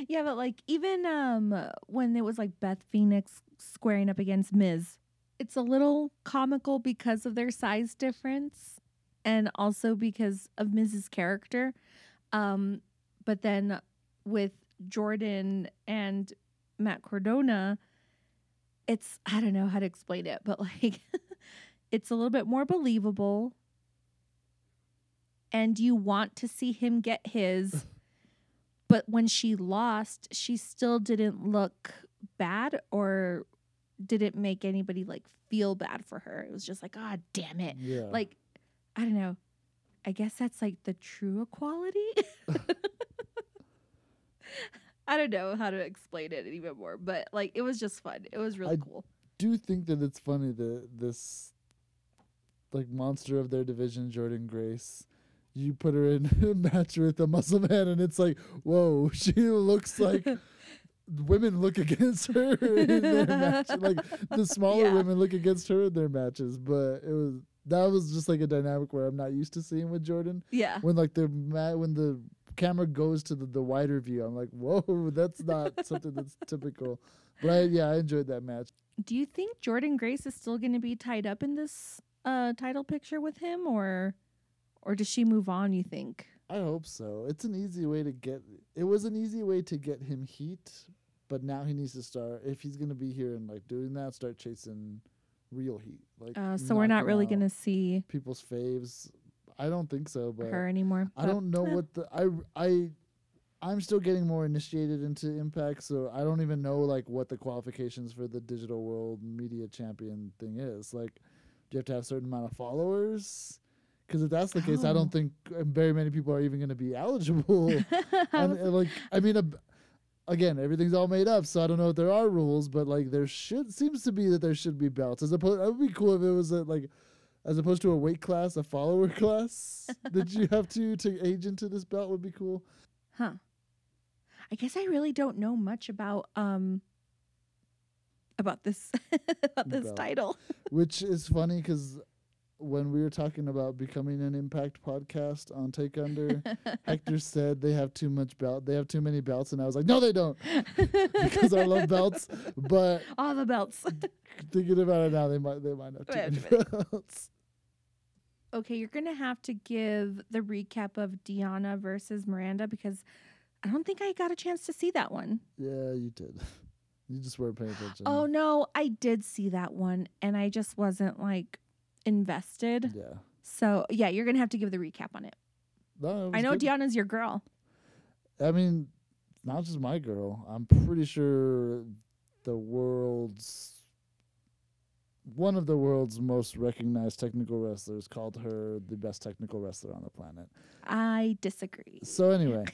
yeah but like even um when it was like beth phoenix squaring up against miz it's a little comical because of their size difference and also because of miz's character um but then with jordynne and matt cardona it's i don't know how to explain it but like it's a little bit more believable. And you want to see him get his but when she lost she still didn't look bad or didn't make anybody like feel bad for her. It was just like god damn it. Yeah. like i don't know i guess that's like the true equality i don't know how to explain it even more but like it was just fun it was really I- cool do think that it's funny that this like monster of their division, Jordynne Grace, you put her in a match with a muscle man and it's like, whoa, she looks like women look against her in their match. Like the smaller Yeah. women look against her in their matches. But it was that was just like a dynamic where I'm not used to seeing with Jordynne. yeah When like the ma- when the camera goes to the, the wider view, I'm like, whoa, that's not something that's typical. But I, yeah, I enjoyed that match. do you think jordynne grace is still going to be tied up in this uh title picture with him or or does she move on you think I hope so. It's an easy way to get. It was an easy way to get him heat, but now he needs to start. If he's gonna be here and like doing that, start chasing real heat. Like, uh, so we're not really going to see people's faves. I don't think so, but her anymore I don't know what the I I. I'm still getting more initiated into Impact, so I don't even know like what the qualifications for the digital world media champion thing is. Like, do you have to have a certain amount of followers? Because if that's the case, I Oh. don't think uh, very many people are even going to be eligible. and, uh, like I mean, uh, again, everything's all made up, so I don't know if there are rules, but like there should seems to be that there should be belts. As opposed, it would be cool if it was a, like as opposed to a weight class, a follower class that you have to to age into this belt would be cool. Huh. I guess I really don't know much about um about this about this Belt. title. Which is funny because when we were talking about becoming an Impact podcast on Take Under, Hector said they have too much belt. They have too many belts, and I was like, no, they don't, because I love belts. But All the belts. thinking about it now, they might they might have too many belts. okay, you're gonna have to give the recap of Deonna versus Miranda because I don't think I got a chance to see that one. Yeah, you did. You just weren't paying attention. Oh no, I did see that one and I just wasn't like invested. yeah. So yeah, you're gonna have to give the recap on it. No, it I know good. Deonna's your girl. I mean, not just my girl. I'm pretty sure the world's one of the world's most recognized technical wrestlers called her the best technical wrestler on the planet. I disagree. So anyway,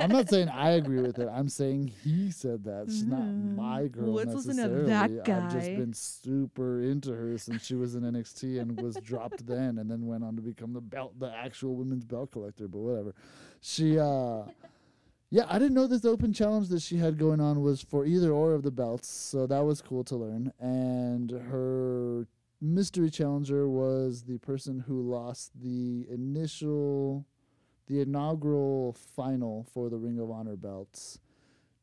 I'm not saying I agree with it. I'm saying he said that. She's not Mm. my girl Let's listen to necessarily. that I've just been super into her since she was in NXT and was dropped then, and then went on to become the belt, the actual women's belt collector. But whatever. She, uh, yeah, I didn't know this open challenge that she had going on was for either or of the belts, so that was cool to learn. And her mystery challenger was the person who lost the initial the inaugural final for the Ring of Honor belts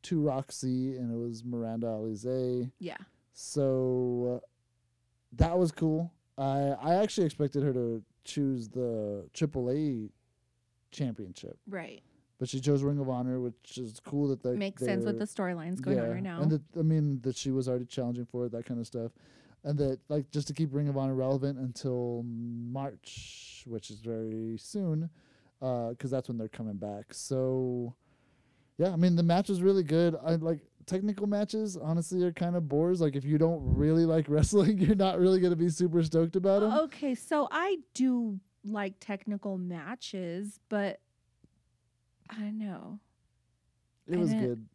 to Rok-C, and it was Miranda Alize. Yeah. So uh, that was cool. I I actually expected her to choose the AAA championship, Right. But she chose Ring of Honor, which is cool that they Makes sense with the storylines going on right now. and that I mean that she was already challenging for it, that kind of stuff, and that like just to keep Ring of Honor relevant until March, which is very soon, uh, because that's when they're coming back. So, yeah, I mean the match was really good. I like technical matches. Honestly, are kind of bores. Like if you don't really like wrestling, you're not really gonna be super stoked about them. Okay, so I do like technical matches, but I know. it I was good.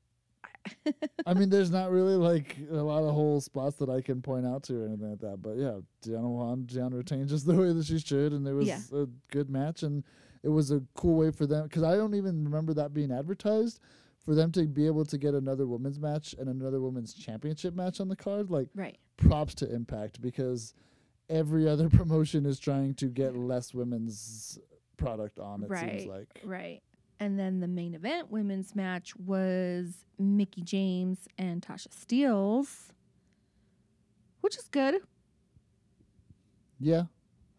I mean, there's not really like a lot of whole spots that I can point out to or anything like that. But yeah, Gianna Juan, Gianna retained just the way that she should, and it was Yeah. a good match, and it was a cool way for them because I don't even remember that being advertised. For them to be able to get another women's match and another women's championship match on the card, like Right. props to Impact because every other promotion is trying to get less women's product on. It Right. seems like Right. And then the main event women's match was Mickie James and Tasha Steelz, which is good. yeah.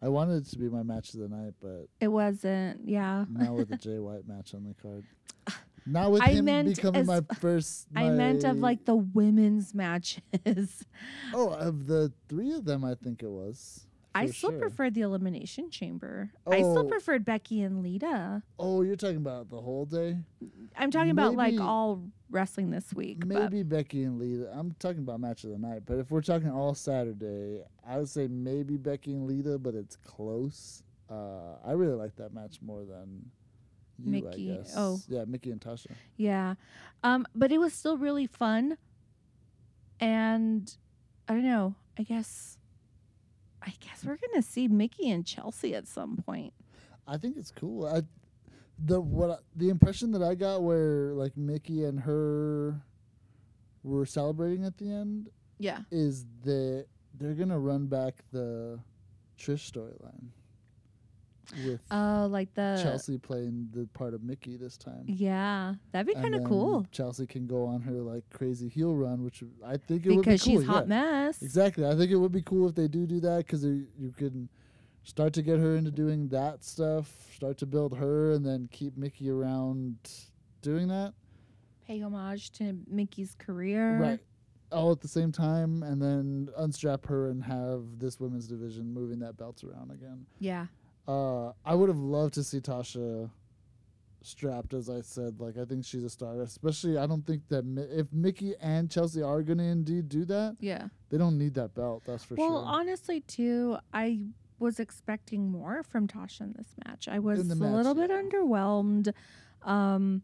I wanted it to be my match of the night, but It wasn't, yeah. Not with the Jay White match on the card. Not with I him becoming my first. I meant of like the women's matches. Oh, of the three of them, I think it was. I still sure. preferred the Elimination Chamber. I still Oh. preferred Becky and Lita. Oh, you're talking about the whole day? I'm talking about like all wrestling this week. but Maybe Becky and Lita. I'm talking about match of the night, but if we're talking all Saturday, I would say maybe Becky and Lita, but it's close. Uh, I really like that match more than you, Mickie, I guess. oh. yeah, Mickie and Tasha. Yeah. Um, but it was still really fun. And I don't know. I guess I guess we're gonna see Mickie and Chelsea at some point. I think it's cool. I the what I, the impression that I got where like Mickie and her were celebrating at the end Yeah. is that they're gonna run back the Trish storyline with Oh, like the Chelsea playing the part of Mickie this time. Yeah. That'd be kind of cool. Chelsea can go on her like crazy heel run, which I think it would be Because cool. she's hot yeah. mess. Exactly. I think it would be cool if they do do that because you can start to get her into doing that stuff, start to build her, and then keep Mickie around doing that. Pay homage to Mickie's career. Right. All at the same time, and then unstrap her and have this women's division moving that belt around again. Yeah. Uh, I would have loved to see Tasha strapped, as I said. Like, I think she's a star. Especially, I don't think that Mi- if Mickie and Chelsea are going to indeed do that, Yeah. they don't need that belt. That's for well, sure. Well, honestly, too, I was expecting more from Tasha in this match. I was a match, little bit yeah. underwhelmed. Um,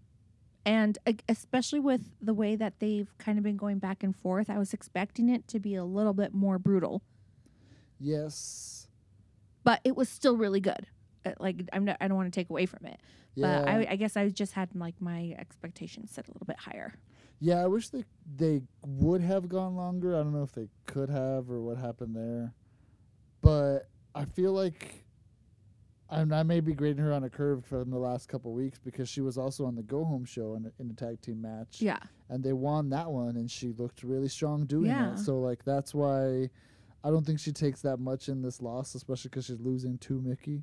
and especially with the way that they've kind of been going back and forth, I was expecting it to be a little bit more brutal. Yes. But it was still really good. Uh, Like I'm not, I don't want to take away from it, Yeah, but I, I guess I just had like my expectations set a little bit higher. yeah. I wish they they would have gone longer. I don't know if they could have or what happened there, but I feel like. I'm, I may be grading her on a curve from the last couple weeks because she was also on the go home show in a, in a tag team match. Yeah, and they won that one and she looked really strong doing Yeah. it so like that's why i don't think she takes that much in this loss especially because she's losing to mickie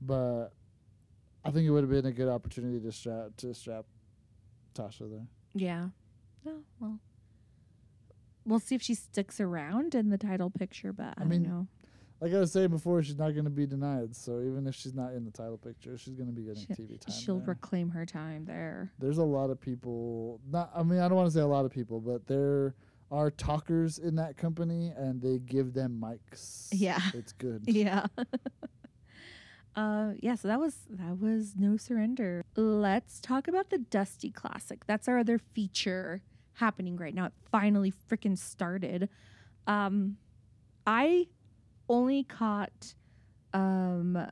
but i think it would have been a good opportunity to strap to strap tasha there yeah. Oh, well, we'll see if she sticks around in the title picture, but I, I mean, don't know. like i was saying before she's not going to be denied so even if she's not in the title picture she's going to be getting She- tv time She'll there. reclaim her time there. there's a lot of people not i mean i don't want to say a lot of people but there are talkers in that company and they give them mics Yeah. it's good Yeah. uh yeah, so that was that was no surrender. Let's talk about the Dusty Classic. That's our other feature happening right now. It finally freaking started. Um I only caught um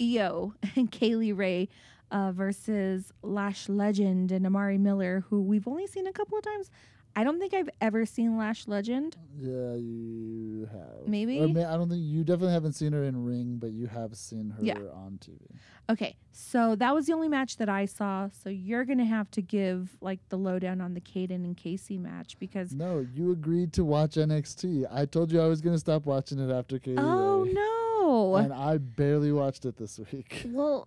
Io and Kay Lee Ray uh, versus Lash Legend and Amari Miller, who we've only seen a couple of times. I don't think I've ever seen Lash Legend. Yeah, you have. Maybe? May, I don't think you definitely haven't seen her in ring, but you have seen her Yeah. on TV. Okay, so that was the only match that I saw. So you're gonna have to give like the lowdown on the Kayden and Kacy match because No, you agreed to watch NXT. I told you I was gonna stop watching it after Katie. oh Ray, no, And I barely watched it this week. well,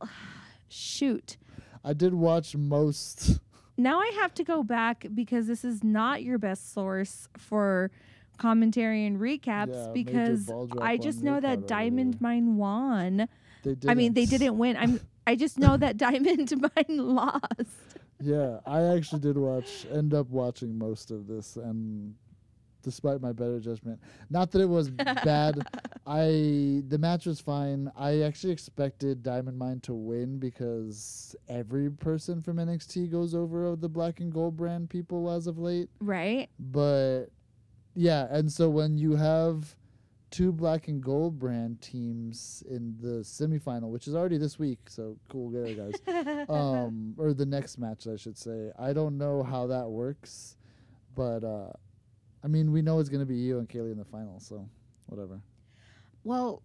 shoot. I did watch most. Now I have to go back because this is not your best source for commentary and recaps Yeah, because I just know that Diamond. Mine won. They did. I mean, they didn't win. I'm. I just know that Diamond Mine lost. Yeah, I actually did watch. End up watching most of this, and despite my better judgment, not that it was bad. I the match was fine. I actually expected Diamond Mine to win because every person from NXT goes over of the Black and Gold brand people as of late. Right? But yeah, and so when you have two Black and Gold brand teams in the semifinal, which is already this week, so cool, guys um, or the next match, I should say. I don't know how that works, but uh, I mean, we know it's gonna be Io and Kay Lee in the final, so whatever. well,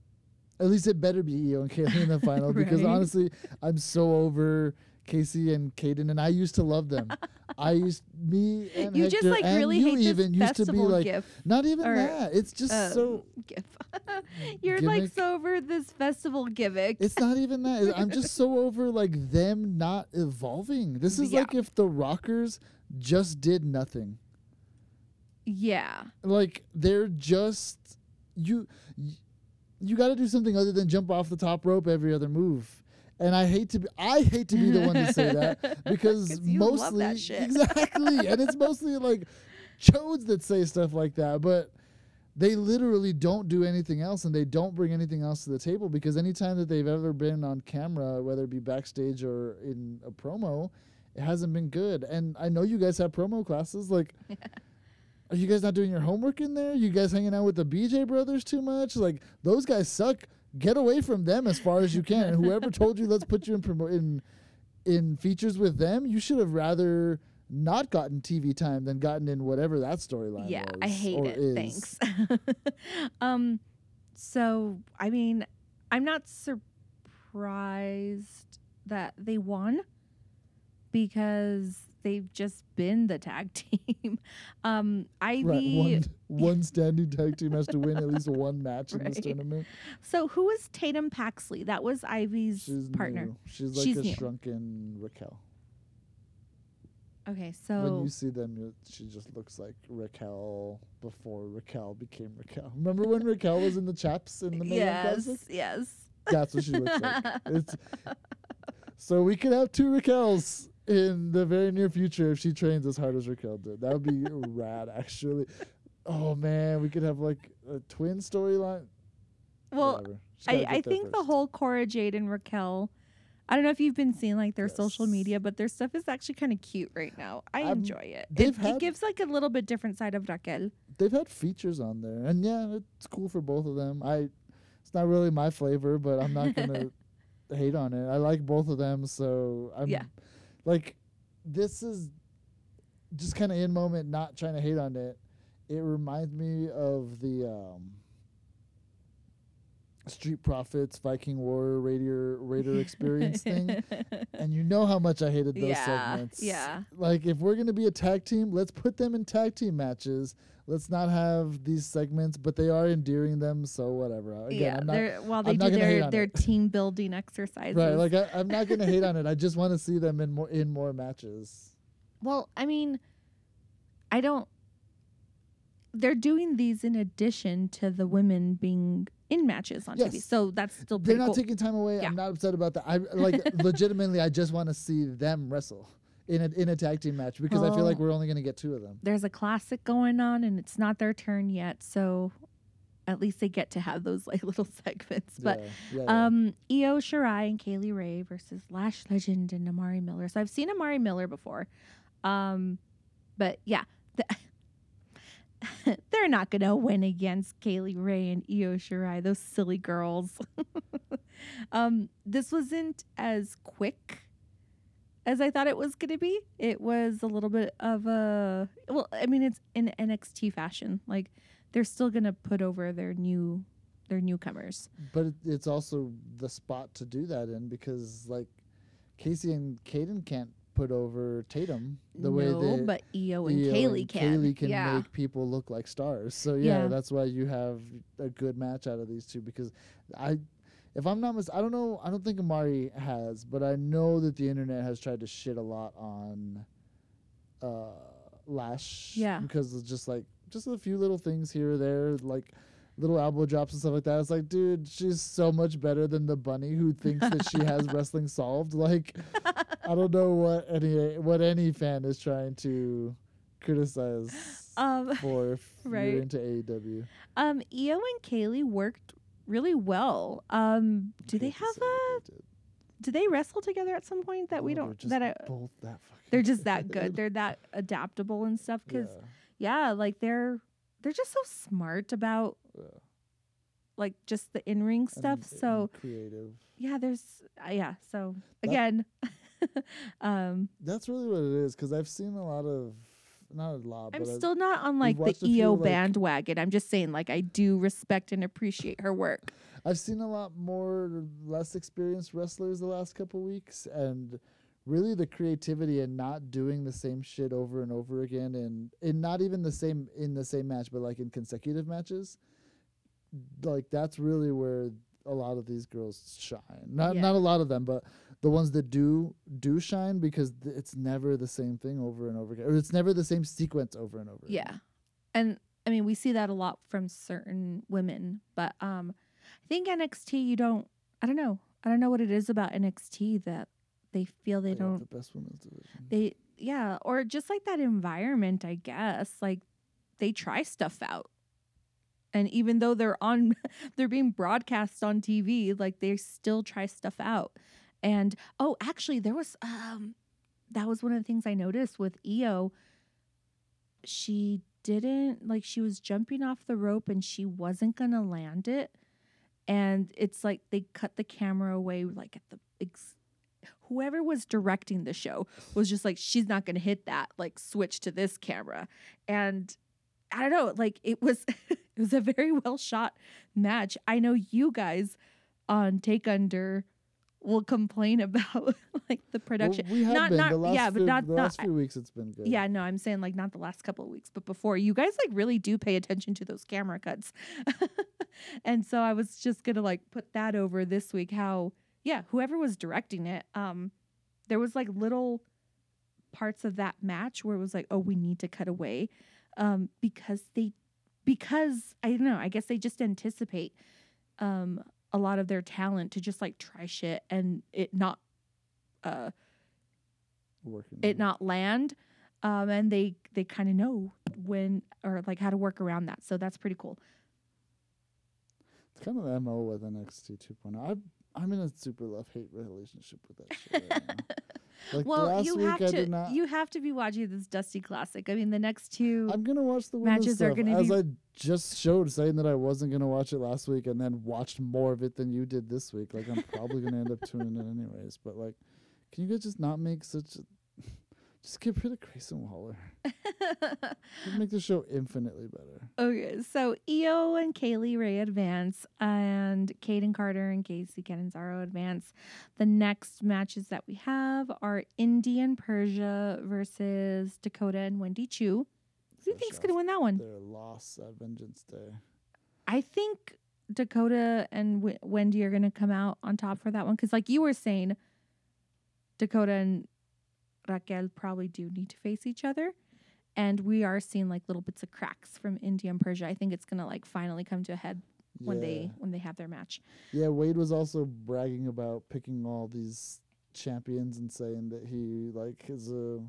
At least it better be Io and Kay Lee in the final because honestly, I'm so over Kacy and Kayden, and I used to love them. I used me and you Hector just like really you hate even this used to be like gif. not even or, that. It's just um, so gif. You're like Gimmick. so over this festival gimmick. It's not even that. I'm just so over like them not evolving. This is Yeah. like if the Rockers just did nothing. Yeah. Like they're just you. You got to do something other than jump off the top rope every other move. And I hate to be. I hate to be the one to say that because you love mostly that shit. exactly, and it's mostly like chodes that say stuff like that, but. They literally don't do anything else and they don't bring anything else to the table because anytime that they've ever been on camera, whether it be backstage or in a promo, it hasn't been good. And I know you guys have promo classes. Like, are you guys not doing your homework in there? You guys hanging out with the BJ brothers too much? Like, those guys suck. Get away from them as far as you can. And whoever told you let's put you in promo in in features with them, you should have rather not gotten TV time than gotten in whatever that storyline Yeah, was. I hate it. is. Thanks. um, so I mean, I'm not surprised that they won because they've just been the tag team. Um, Ivy. Right, one, one standing tag team has to win at least one match in this tournament. So who was Tatum Paxley? That was Ivy's She's partner. new. She's like She's a new. shrunken Raquel. Okay, so when you see them, she just looks like Raquel before Raquel became Raquel. Remember when Raquel was in the chaps in the Mae Young yes, Classic? yes. That's what she looks like. It's, so we could have two Raquels in the very near future if she trains as hard as Raquel did. That would be rad, actually. Oh man, we could have like a twin storyline. Well, Whatever. Just gotta I, I think the first. whole Cora Jade and Raquel I don't know if you've been seeing like their social media, but their stuff is actually kind of cute right now. I Um, enjoy it. It, had- it gives like a little bit different side of Raquel. They've had features on there, and yeah, it's cool for both of them. I, it's not really my flavor, but I'm not gonna hate on it. I like both of them, so I'm Yeah. Like, this is just kind of in moment, not trying to hate on it. It reminds me of the um, Street Profits Viking War Raider Raider experience thing. And you know how much I hated those Yeah, segments. yeah. Like if we're gonna be a tag team, let's put them in tag team matches. Let's not have these segments, but they are endearing them, so whatever. Again, yeah, I'm not while they I'm do their their it. team building exercises. right. Like I, I'm not gonna hate on it. I just want to see them in more in more matches. Well, I mean, I don't. They're doing these in addition to the women being in matches on TV, so that's still They're not cool. taking time away. Yeah. I'm not upset about that. I like legitimately. I just want to see them wrestle in a in a tag team match because I feel like we're only gonna get two of them. There's a classic going on, and it's not their turn yet, so at least they get to have those like little segments. But yeah, yeah. um, Io Shirai and Kay Lee Ray versus Lash Legend and Amari Miller. So I've seen Amari Miller before, um, but yeah. The they're not gonna win against Kay Lee Ray and Io Shirai, those silly girls. um, this wasn't as quick as I thought it was gonna be. It was a little bit of a well, I mean, it's in NXT fashion. Like they're still gonna put over their new their newcomers. But it's also the spot to do that in because like Kacy and Kayden can't put over Tatum the way no, they but Io and Io Kay Lee and can. Kay Lee can yeah. make people look like stars. So yeah, Yeah. that's why you have a good match out of these two because I if I'm not mis- I don't know I don't think Amari has, but I know that the internet has tried to shit a lot on uh Lash Yeah. because it's just like just a few little things here or there like little elbow drops and stuff like that. It's like, dude, she's so much better than the bunny who thinks that she has wrestling solved. Like, I don't know what any what any fan is trying to criticize Um, for if right. you're into AEW. um, Io and Kay Lee worked really well. Um, do they have a? they. Do they wrestle together at some point that we Oh, they're don't? just That I, both that fucking they're just that good. They're that adaptable and stuff. Because yeah, yeah, like they're they're just so smart about yeah. like just the in ring stuff. And- so and creative. yeah, there's uh, yeah. So That- again, um, That's really what it is because I've seen a lot of not a lot, I'm but I've- still not on like the watched a few, Io like- bandwagon. I'm just saying like I do respect and appreciate her work. I've seen a lot more less experienced wrestlers the last couple weeks, and really the creativity and not doing the same shit over and over again, and and not even the same in the same match, but like in consecutive matches. Like that's really where a lot of these girls shine. Not Yeah. not a lot of them, but the ones that do do shine because th- it's never the same thing over and over again, or it's never the same sequence over and over. Yeah. again. And I mean, we see that a lot from certain women, but um I think NXT you don't I don't know. I don't know what it is about NXT that they feel they They don't the best women's division. they yeah, or just like that environment, I guess. Like they try stuff out. And even though they're on they're being broadcast on TV, like they still try stuff out. And oh, actually there was um that was one of the things I noticed with Io. She didn't like she was jumping off the rope and she wasn't to land it. And it's like they cut the camera away like at the ex- whoever was directing the show was just like she's not going to hit that like switch to this camera and i don't know like it was it was a very well shot match. I know you guys on take under will complain about like the production. Well, we have Not- been. not- the last yeah, but few, not- the not- last few weeks. It's been good. yeah no i'm saying like not the last couple of weeks but before. You guys like really do pay attention to those camera cuts. And so i was just gonna like put that over this week how yeah whoever was directing it um there was like little parts of that match where it was like oh we need to cut away um because they because i don't know i guess they just anticipate um a lot of their talent to just like try shit and it not uh working. it not land um and they they kind of know when or like how to work around that so that's pretty cool It's kind of the mo with NXT 2.0. I I'm in a super love hate relationship with that show. Right. Like well, you have I to not. you have to be watching this Dusty Classic. I mean, the next two. I'm gonna watch the matches are gonna as be- I just showed, saying that I wasn't gonna watch it last week, and then watched more of it than you did this week. Like I'm probably gonna end up tuning in anyways. But like, can you guys just not make such? Just get rid of Grayson Waller. It'd make the show infinitely better. Okay, so Io and Kay Lee Ray advance, and Kayden Carter and Kacy Catanzaro advance. The next matches that we have are Indian Persia versus Dakota and Wendy Choo. Who do you think's gonna win that one? Their loss at Vengeance Day. I think Dakota and w- Wendy are gonna come out on top for that one because, like you were saying, Dakota and Raquel probably do need to face each other. And we are seeing like little bits of cracks from Indi and Persia. I think it's gonna like finally come to a head when Yeah. they when they have their match. Yeah, Wade was also bragging about picking all these champions and saying that he like is a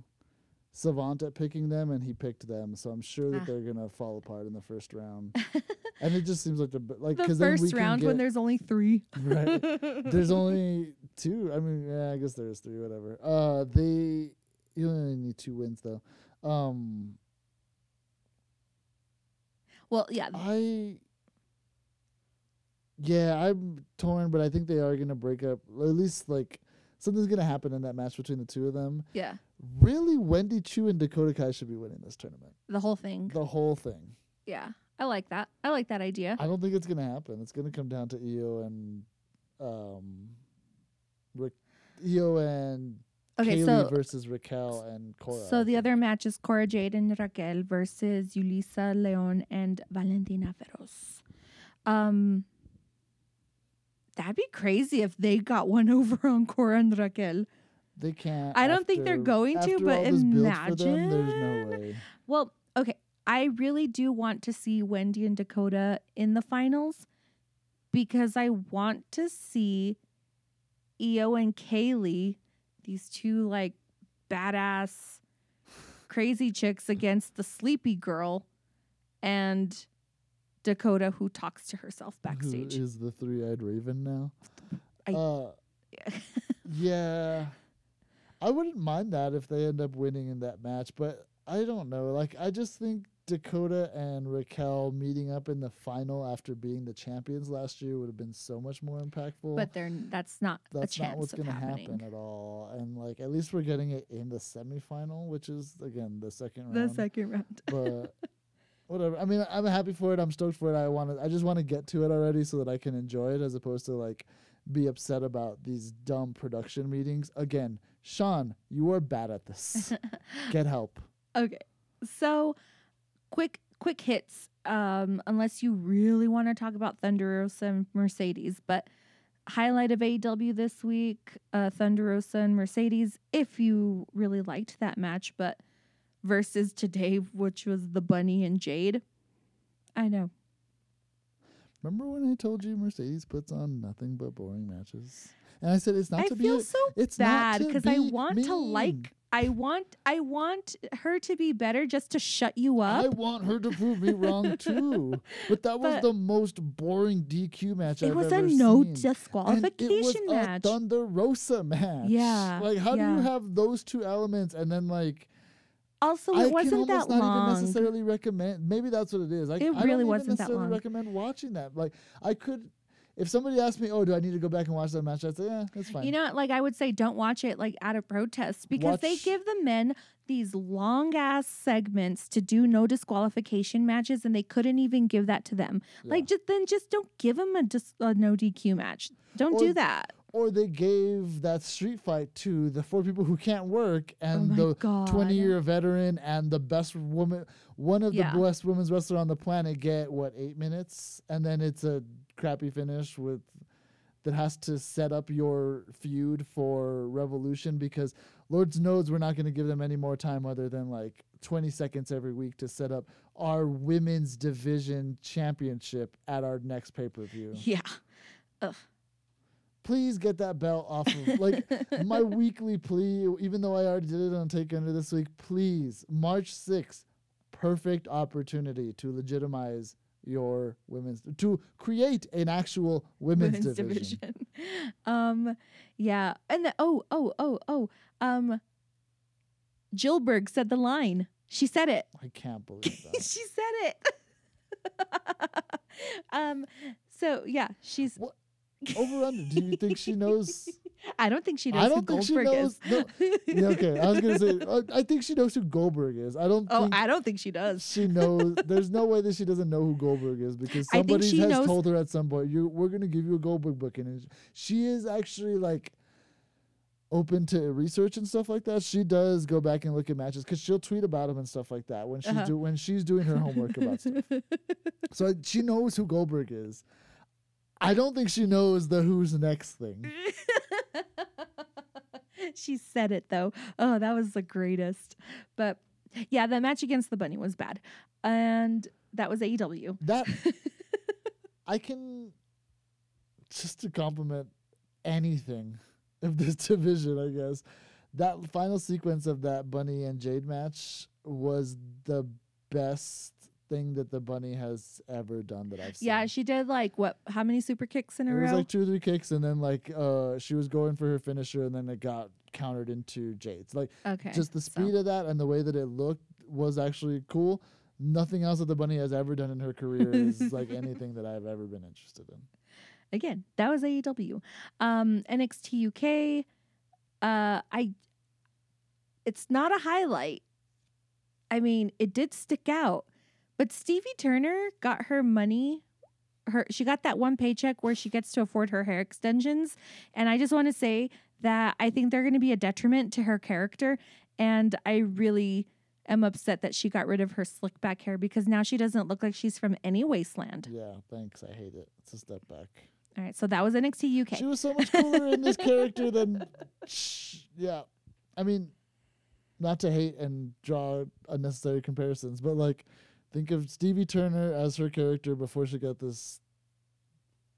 savant at picking them, and he picked them. So I'm sure that Ah. they're gonna fall apart in the first round. and it just seems like the like the because then we first round when there's only three. right. There's only two. I mean, yeah, I guess there's three. Whatever. Uh, they you only need two wins though. Um, well, yeah, I yeah, I'm torn, but I think they are gonna break up. At least like something's gonna happen in that match between the two of them. yeah, Really, Wendy Choo and Dakota Kai should be winning this tournament. the whole thing. The whole thing. Yeah, I like that. I like that idea. I don't think it's gonna happen. It's gonna come down to Io and um, Rick, Io and Okay, Kay Lee so versus Raquel and Cora. So the other match is Cora Jade and Raquel versus Yulisa Leon and Valentina Feroz. Um, that'd be crazy if they got one over on Cora and Raquel. They can't. I don't think they're going to, but all this build for them, imagine. there's no way. Well, okay, I really do want to see Wendy and Dakota in the finals because I want to see Io and Kay Lee, these two like badass crazy chicks against the sleepy girl and Dakota who talks to herself backstage. Who is the three-eyed raven now? I- uh, yeah, I wouldn't mind that if they end up winning in that match, but I don't know. Like, I just think Dakota and Raquel meeting up in the final after being the champions last year would have been so much more impactful. but they're that's not that's a chance not what's going to happen at all. And like, at least we're getting it in the semifinal, which is again the second The round. second round. but whatever. I mean, I'm happy for it. I'm stoked for it. I want to. I just want to get to it already so that I can enjoy it, as opposed to like be upset about these dumb production meetings. Again, Sean, you are bad at this. get help. Okay. So quick quick hits. Um, unless you really want to talk about Thunder Rosa and Mercedes, but highlight of AW this week, uh, Thunder Rosa and Mercedes, if you really liked that match, but versus today, which was the Bunny and Jade. I know. Remember when I told you Mercedes puts on nothing but boring matches? And I said it's not I to feel so it's bad because I be want to like I want I want her to be better just to shut you up. I want her to prove me wrong too. But that was But- the most boring DQ match it I've was ever a no seen. And disqualification it was match. a Thunder Rosa match. Yeah, Like, how do you have those two elements and then like also, I it wasn't can that not long. even necessarily recommend. Maybe that's what it is. Like, It I don't really even wasn't that necessarily long. recommend watching that. Like, I could, if somebody asked me, "Oh, do I need to go back and watch that match?" I'd say, "Yeah, that's fine." You know, like I would say, don't watch it like out of protest because they give the men these long ass segments to do no disqualification matches, and they couldn't even give that to them. Like, just then just don't give them a, dis- a no DQ match. Don't Or- do that. or they gave that street fight to the four people who can't work and Oh the God. 20 year veteran and the best woman one of Yeah. the best women's wrestler on the planet get what eight minutes and then it's a crappy finish with that has to set up your feud for revolution because lord knows we're not going to give them any more time other than like 20 seconds every week to set up our women's division championship at our next pay-per-view Yeah. Ugh. please get that belt off of like my weekly plea even though i already did it on take under this week please march 6th perfect opportunity to legitimize your women's to create an actual women's, Women's division. division. um, yeah, and the, oh, oh, oh, oh, um, Jillberg said the line. She said it. I can't believe that. she said it. um, so yeah, she's. What? Over under. Do you think she knows? I don't think she knows I don't think she knows. is. No, yeah, okay, I was gonna say. uh, I think she knows who Goldberg is. I don't oh, think I don't think she does. she knows. There's no way that she doesn't know who Goldberg is because somebody has knows- told her at some point, "You, we're gonna give you a Goldberg booking," and she is actually like open to research and stuff like that. She does go back and look at matches because she'll tweet about them and stuff like that when she's Uh-huh. do when she's doing her homework about stuff. So she knows who Goldberg is. I don't think she knows the who's next thing. she said it though. Oh, that was the greatest. But yeah, the match against the bunny was bad. And that was AEW. That I can just to compliment anything of this division, I guess. That final sequence of that Bunny and Jade match was the best thing that the Bunny has ever done that I've seen. Yeah, she did like what how many super kicks in a row? it was like two or three kicks, and then like uh, she was going for her finisher, and then it got countered into Jade's. Like okay. just the so- speed of that and the way that it looked was actually cool. Nothing else that the bunny has ever done in her career is like anything that I've ever been interested in. again, that was AEW. Um, NXT UK, uh, I, it's not a highlight. I mean, it did stick out, but Stevie Turner got her money. Her she got that one paycheck where she gets to afford her hair extensions, and I just want to say that I think they're going to be a detriment to her character, and I really am upset that she got rid of her slick back hair because now she doesn't look like she's from any wasteland. Yeah, thanks. I hate it. It's a step back. All right, so that was NXT UK. She was so much cooler in this character than. Yeah, I mean, not to hate and draw unnecessary comparisons, but like, think of Stevie Turner as her character before she got this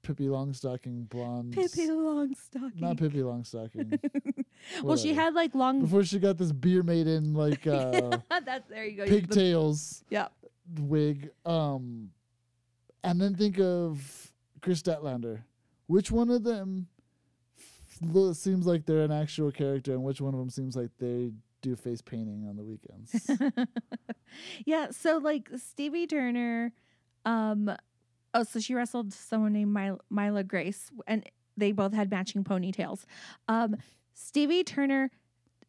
Pippi Longstocking blonde. Pippi Longstocking. Not Pippi Longstocking. well, she had like long. before she got this beer maiden like uh, That's there you go. pigtails Yeah. wig. Um, and then think of Kris Statlander. Which one of them seems like they're an actual character, and which one of them seems like they do face painting on the weekends? yeah. So like Stevie Turner, um, oh, so she wrestled someone named Mil- Mila Grace, and they both had matching ponytails. Um, Stevie Turner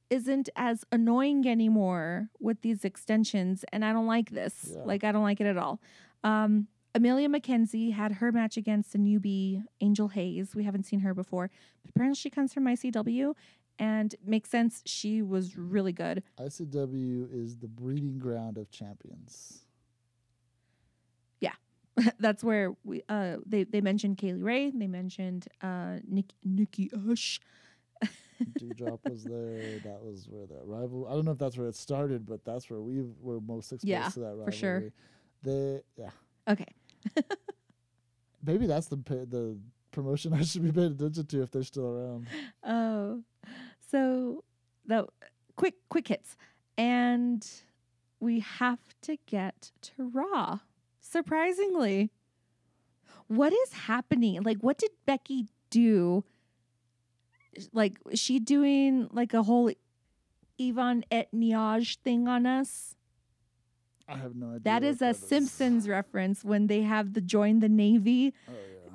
isn't as annoying anymore with these extensions, and I don't like this. Yeah. Like I don't like it at all. Um, Emilia McKenzie had her match against a newbie, Angel Hayes. We haven't seen her before, but apparently she comes from ICW, and makes sense. She was really good. ICW is the breeding ground of champions. Yeah, that's where we uh they they mentioned Kay Lee Ray, they mentioned uh Nick, Nikki Ash. Doudrop was there. That was where the rival. I don't know if that's where it started, but that's where we were most exposed Yeah, to that rivalry. for sure. The yeah. Okay. Maybe that's the the promotion I should be paying attention to if they're still around. Oh, so the quick quick hits, and we have to get to Raw. Surprisingly, what is happening? Like, what did Becky do? Like, is she doing like a whole Yvonne Etniage thing on us? I have no idea. That a that Simpsons reference when they have the join the Navy Oh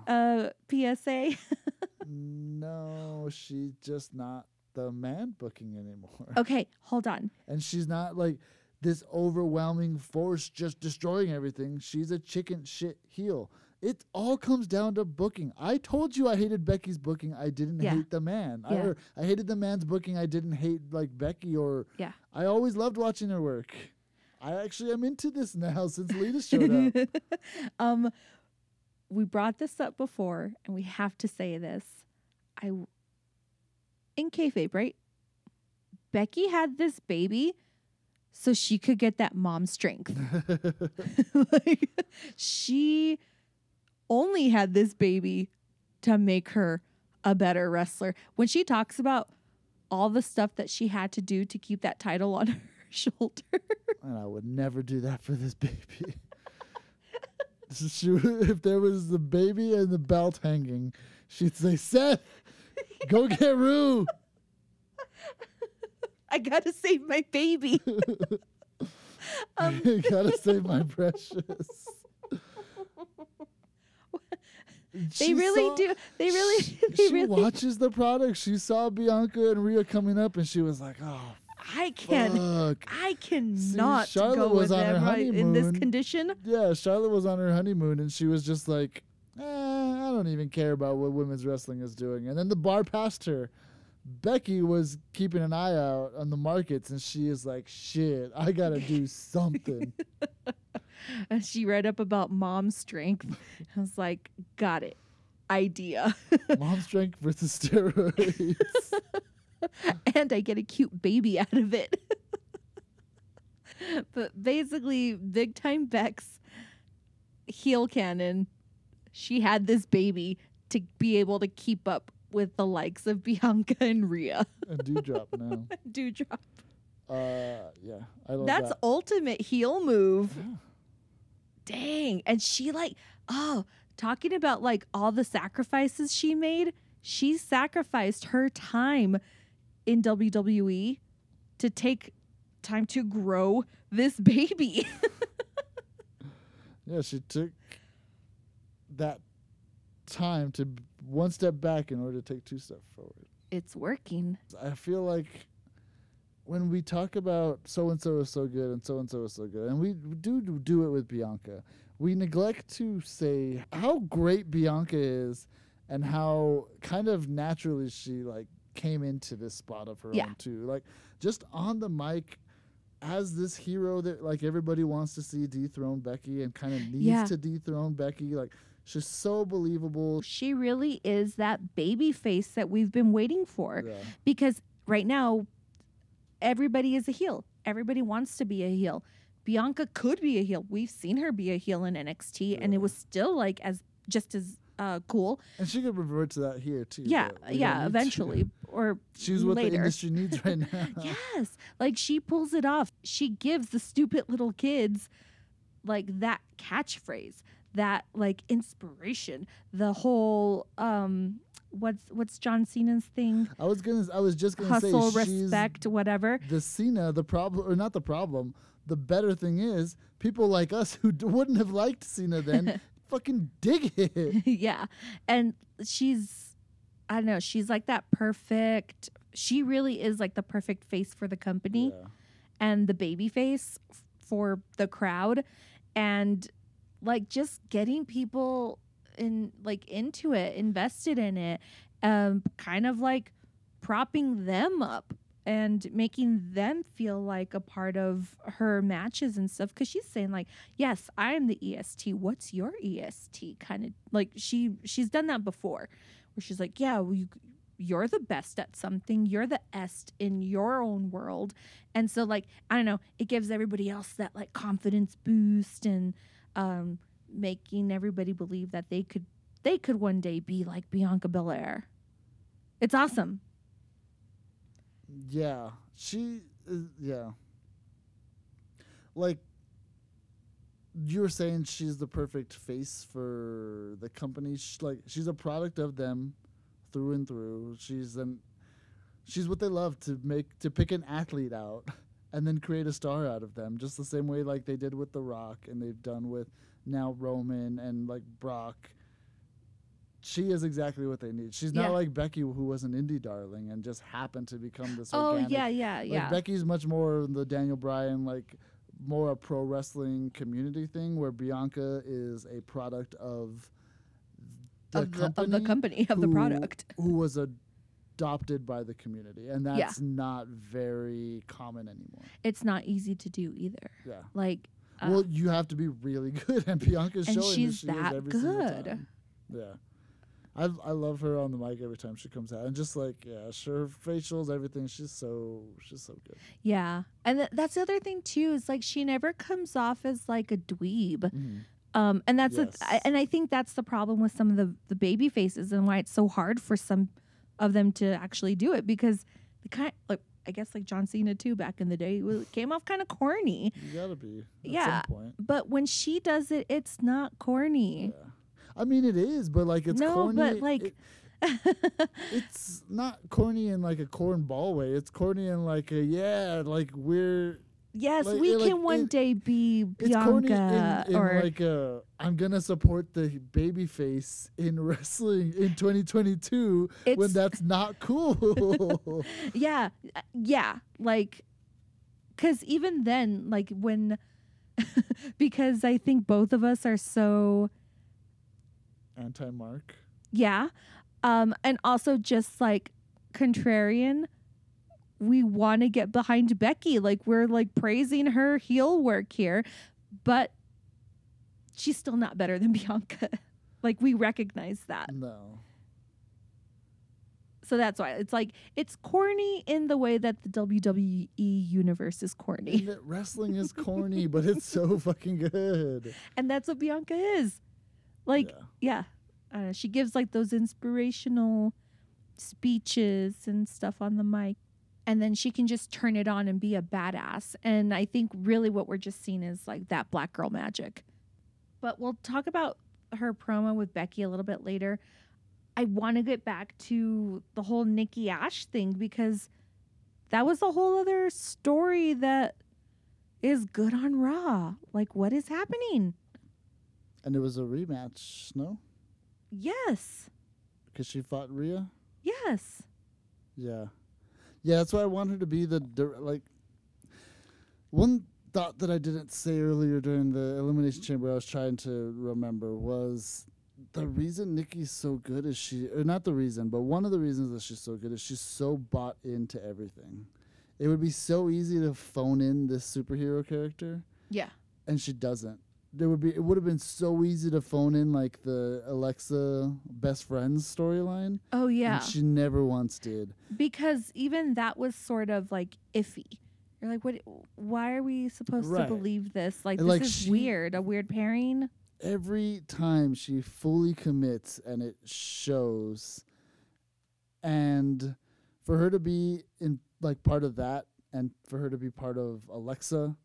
yeah. uh PSA. no, she's just not the man booking anymore. okay, hold on. And she's not like this overwhelming force just destroying everything. She's a chicken shit heel. It all comes down to booking. I told you I hated Becky's booking. I didn't Yeah. hate the man. I, Yeah. or I hated the man's booking. I didn't hate like Becky or Yeah. I always loved watching her work. I actually am into this now since Lita showed up. um, we brought this up before, and we have to say this. I, in kayfabe, right? Becky had this baby so she could get that mom strength. like, she only had this baby to make her a better wrestler. When she talks about all the stuff that she had to do to keep that title on her shoulder. and I would never do that for this baby. she, if there was the baby and the belt hanging, she'd say, Seth, go get Roux. I gotta save my baby. um, you gotta save my precious. they She really saw- do. They really. They She really. watches the product. She saw Bianca and Rhea coming up, and she was like, "Oh, I can. fuck." I cannot Charlotte go was with on her them right in this condition. Yeah, Charlotte was on her honeymoon, and she was just like, eh, "I don't even care about what women's wrestling is doing." And then the bar passed her. Becky was keeping an eye out on the markets, and she is like, "Shit, I gotta do something." And she read up about mom strength. I was like, got it. Idea. Mom strength versus steroids. and I get a cute baby out of it. but basically, big time Beck's heel canon, she had this baby to be able to keep up with the likes of Bianca and Rhea. and Doudrop now. Doudrop. Uh, yeah, I love That's that. ultimate heel move. Yeah. Dang. And she like, oh, talking about like all the sacrifices she made, she sacrificed her time in WWE to take time to grow this baby. Yeah, she took that time to one step back in order to take two steps forward. it's working. I feel like when we talk about so and so is so good and so and so is so good, and we do do- it with Bianca, we neglect to say how great Bianca is and how kind of naturally she like came into this spot of her Yeah. own too. Like just on the mic as this hero that like everybody wants to see dethrone Becky and kind of needs Yeah. to dethrone Becky. Like she's so believable. She really is that baby face that we've been waiting for. Yeah. because right now everybody is a heel. Everybody wants to be a heel. Bianca could be a heel. We've seen her be a heel in NXT and it was still like as just as uh, cool. And she could revert to that here too. Yeah, but we don't yeah, need to. eventually or She's what the industry needs right now. yes, like she pulls it off. She gives the stupid little kids like that catchphrase, that like inspiration, the whole um what's what's John Cena's thing? I was gonna. I was just gonna Hustle, say she's respect, whatever. the Cena. The problem, or not the problem. The better thing is, people like us who d- wouldn't have liked Cena then, fucking dig it. yeah. And she's, I don't know, she's like that perfect, she really is like the perfect face for the company Yeah. and the baby face f- for the crowd. And like just getting people in, like into it, invested in it, um, kind of like propping them up and making them feel like a part of her matches and stuff. Because she's saying like yes i am the est what's your est kind of like she she's done that before where she's like yeah well, you you're the best at something. You're the est in your own world. And so like i don't know it gives everybody else that like confidence boost and um making everybody believe that they could they could one day be like bianca belair it's awesome Yeah, she. Is, yeah. Like you were saying, she's the perfect face for the company. Sh like she's a product of them, through and through. She's an. She's what they love to make to pick an athlete out, and then create a star out of them. Just the same way like they did with The Rock, and they've done with now Roman and like Brock. She is exactly what they need. She's Yeah. not like Becky, who was an indie darling and just happened to become this. oh organic yeah yeah like yeah Becky's much more the Daniel Bryan, like more a pro wrestling community thing, where Bianca is a product of the of the, company, of the company of the product who was adopted by the community, and Yeah. that's not very common anymore. it's not easy to do either Yeah. like uh, well, you have to be really good, and Bianca's And showing she's that she is that every good. time. Yeah. I, I love her on the mic every time she comes out, and just like yeah, sure facials, everything. She's so she's so good. yeah and th- that's the other thing too is like she never comes off as like a dweeb Mhm. um and that's the th- I- and i think that's the problem with some of the the baby faces and why it's so hard for some of them to actually do it because the kind like I guess like John Cena too back in the day. Was- came off kind of corny. You gotta be. At Yeah. Some point. But when she does it, it's not corny. Yeah. I mean, it is, but like it's No, corny. but, like- it- it's not corny in like a cornball way. It's corny in like a yeah, like we're yes, Like, we like, can one it- day be Bianca in, in or like a I'm gonna support the baby face in wrestling in 2022 when that's not cool. yeah, uh, yeah, like cuz even then like when because I think both of us are so Anti Mark. Yeah. Um, and also just like contrarian, we want to get behind Becky. Like we're like praising her heel work here, but she's still not better than Bianca. like we recognize that. No. So that's why it's like it's corny in the way that the WWE universe is corny. Wrestling is corny, but it's so fucking good. And that's what Bianca is. Like yeah. yeah, uh, she gives like those inspirational speeches and stuff on the mic. And then she can just turn it on and be a badass. And I think really what we're just seeing is like that black girl magic. But we'll talk about her promo with Becky a little bit later. I want to get back to the whole Nikki Ash thing because that was a whole other story that is good on Raw. Like, what is happening? And it was a rematch, no? Yes. Because she fought Rhea? Yes. Yeah. Yeah, that's why I want her to be the dir- like one thought that I didn't say earlier during the elimination chamber I was trying to remember was the reason Nikki's so good is she or not the reason, but one of the reasons that she's so good is she's so bought into everything. It would be so easy to phone in this superhero character Yeah. and she doesn't. There would be it would have been so easy to phone in like the Alexa best friends storyline. Oh yeah. She never once did. because even that was sort of like iffy. You're like, what? Why are we supposed Right. to believe this? Like, And, this like, is she- weird. A weird pairing. every time she fully commits and it shows and for her to be in like part of that and for her to be part of Alexa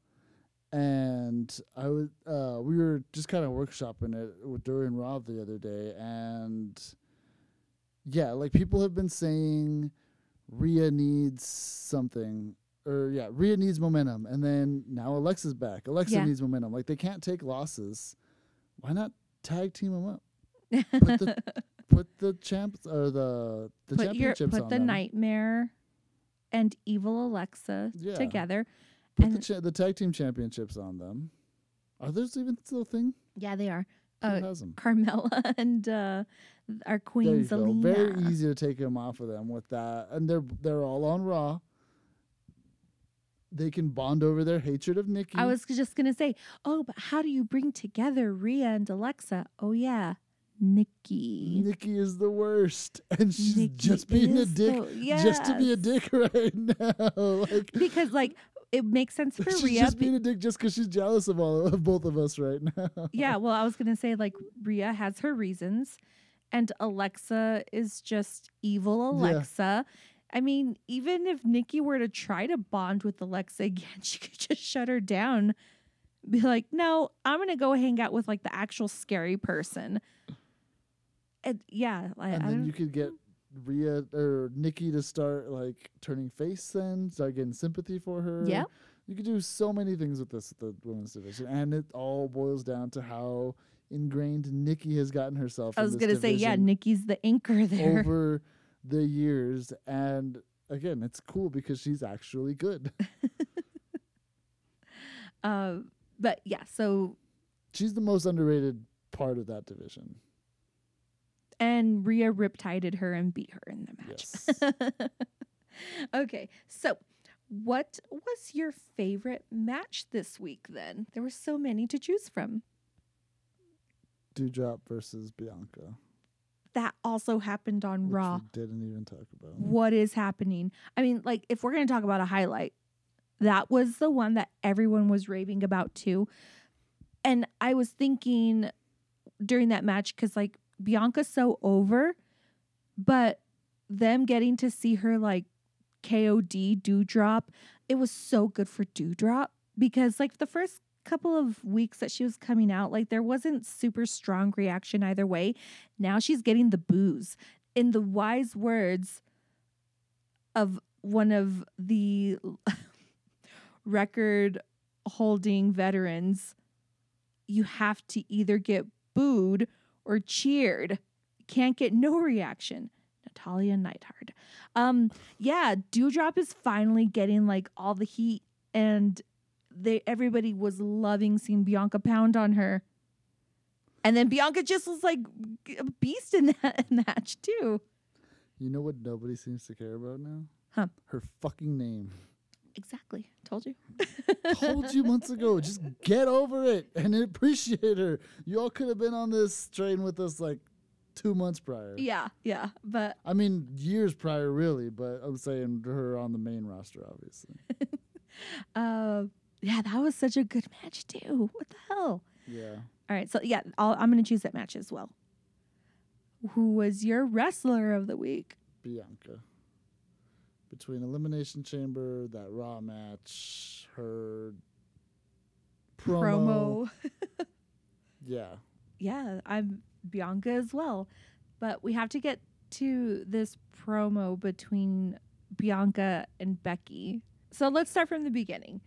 and I was uh we were just kind of workshopping it w- during Raw the other day and yeah like people have been saying Rhea needs something or yeah Rhea needs momentum and then now Alexa's back Alexa Yeah. needs momentum like they can't take losses why not tag team them up put the put the champs or the the put your championships put on the them. nightmare and evil Alexa Yeah. together. Put and- the cha- the tag team championships on them. Are those even still a thing? Yeah, they are. who Uh, has them Carmella and uh, our queen you go. Zelina. very easy to take them off of them with that. And they're they're all on raw. They can bond over their hatred of Nikki. I was just gonna say, oh, but how do you bring together Rhea and Alexa? Oh yeah, Nikki. Nikki is the worst. And she's Nikki just being a dick the- just to be a dick right now. Like because like it makes sense for she's Rhea. just being a dick just because she's jealous of all of both of us right now. yeah, well, I was gonna say like Rhea has her reasons, and Alexa is just evil Yeah. Alexa. I mean, even if Nikki were to try to bond with Alexa again, she could just shut her down. Be like, no, I'm gonna go hang out with like the actual scary person. And yeah, I, and then you could get Rhea or Nikki to start like turning face then, start getting sympathy for her. Yeah. You could do so many things with this the women's division. And it all boils down to how ingrained Nikki has gotten herself. I was gonna say, yeah, Nikki's the anchor there. over the years. And again, it's cool because she's actually good. Uh, but yeah, so she's the most underrated part of that division. And Rhea riptided her and beat her in the match. Yes. okay, so what was your favorite match this week then? There were so many to choose from. Doudrop versus Bianca. That also happened on Which Raw. we didn't even talk about. What is happening? I mean, like, if we're going to talk about a highlight, that was the one that everyone was raving about too. And I was thinking during that match, because, like, Bianca's so over, but them getting to see her, like, KOD Doudrop. It was so good for Doudrop because like the first couple of weeks that she was coming out, like there wasn't super strong reaction either way. Now she's getting the boos. In the wise words of one of the record holding veterans, you have to either get booed or cheered. Can't get no reaction. Natalya Neidhart. Um, yeah, Doudrop is finally getting like all the heat, and they everybody was loving seeing Bianca pound on her. And then Bianca just was like a beast in that match too. You know what nobody seems to care about now? Huh. Her fucking name. Exactly. Told you. Told you months ago. Just get over it and appreciate her. You all could have been on this train with us like two months prior. Yeah, yeah. But I mean, years prior, really, but I'm saying her on the main roster, obviously. uh yeah, that was such a good match too. What the hell? Yeah. All right, so yeah, I'll, I'm going to choose that match as well. Who was your wrestler of the week? Bianca. Between Elimination Chamber, that Raw match, her promo. Promo. Yeah. yeah, I'm Bianca as well. But we have to get to this promo between Bianca and Becky. So let's start from the beginning.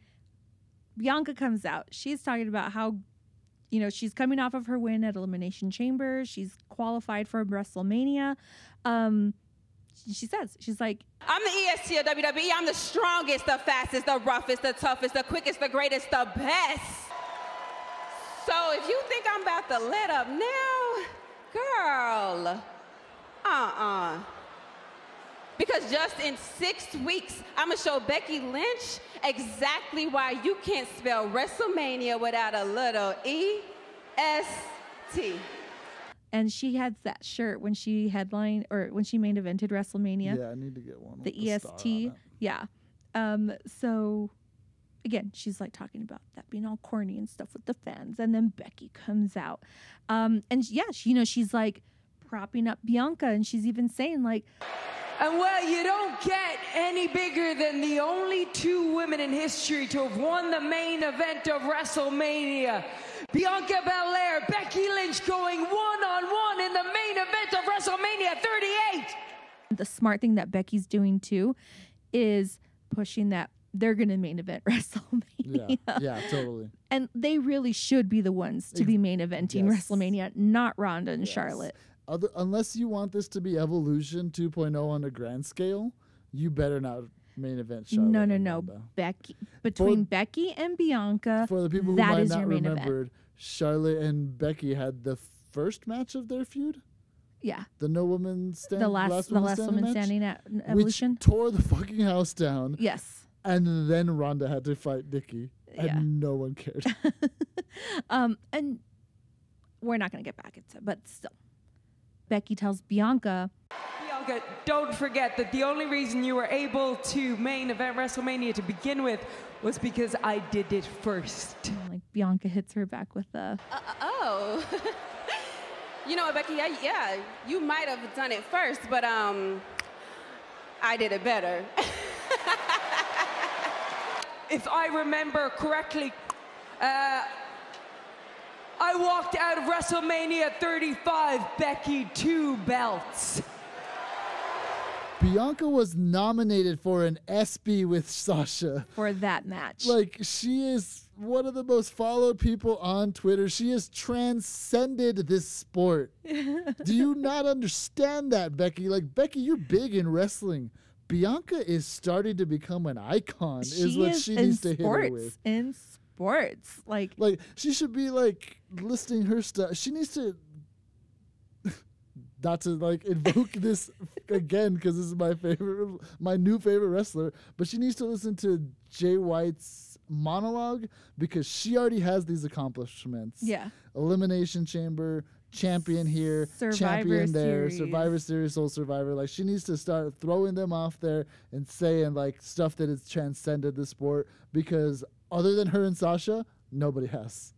Bianca comes out. She's talking about how, you know, she's coming off of her win at Elimination Chamber. She's qualified for WrestleMania. Um, she says, she's like, I'm the EST of WWE. I'm the strongest, the fastest, the roughest, the toughest, the quickest, the greatest, the best. So if you think I'm about to let up now, girl, uh-uh. Because just in six weeks, I'm gonna show Becky Lynch exactly why you can't spell WrestleMania without a little E S T. and she had that shirt when she headlined or when she main evented WrestleMania. Yeah, I need to get one. with the star on EST. Yeah. Um, so again, she's like talking about that being all corny and stuff with the fans. And then Becky comes out. Um, and yeah, she, you know, she's like propping up Bianca and she's even saying like, And well, you don't get any bigger than the only two women in history to have won the main event of WrestleMania. Bianca Belair, Becky Lynch going one on one in the main event of WrestleMania 38. the smart thing that Becky's doing too is pushing that they're going to main event WrestleMania. Yeah, yeah, totally. And they really should be the ones to be main eventing Yes. WrestleMania, not Ronda and Yes. Charlotte. Other, unless you want this to be Evolution 2.0 on a grand scale, you better not main event Charlotte. no, no, no. Becky between Becky and Bianca. For the people who that might is not your main remember, event. Charlotte and Becky had the first match of their feud, Yeah, the no woman stand, the last, the last woman match, standing at which Evolution. tore the fucking house down, yes. and then Ronda had to fight Nikki, and Yeah. no one cared. Um, and we're not gonna get back into, it, but still, Becky tells Bianca, Bianca, don't forget that the only reason you were able to main event WrestleMania to begin with was because I did it first. like Bianca hits her back with a Uh, oh. you know what, Becky? Yeah, yeah, you might have done it first, but um, I did it better. If I remember correctly, uh, I walked out of WrestleMania 35, Becky, two belts. Bianca was nominated for an ESPY with Sasha. for that match. Like she is one of the most followed people on Twitter. She has transcended this sport. Do you not understand that, Becky? Like Becky, you're big in wrestling. Bianca is starting to become an icon. is what is she needs to hit her with. In sports, like Like she should be like listing her stuff. She needs to not to like invoke this again because this is my favorite, my new favorite wrestler. But she needs to listen to Jay White's monologue because she already has these accomplishments. yeah, Elimination Chamber champion here, Survivor champion there, Series. Survivor Series, Sole Survivor. Like she needs to start throwing them off there and saying like stuff that has transcended the sport because other than her and Sasha, nobody has.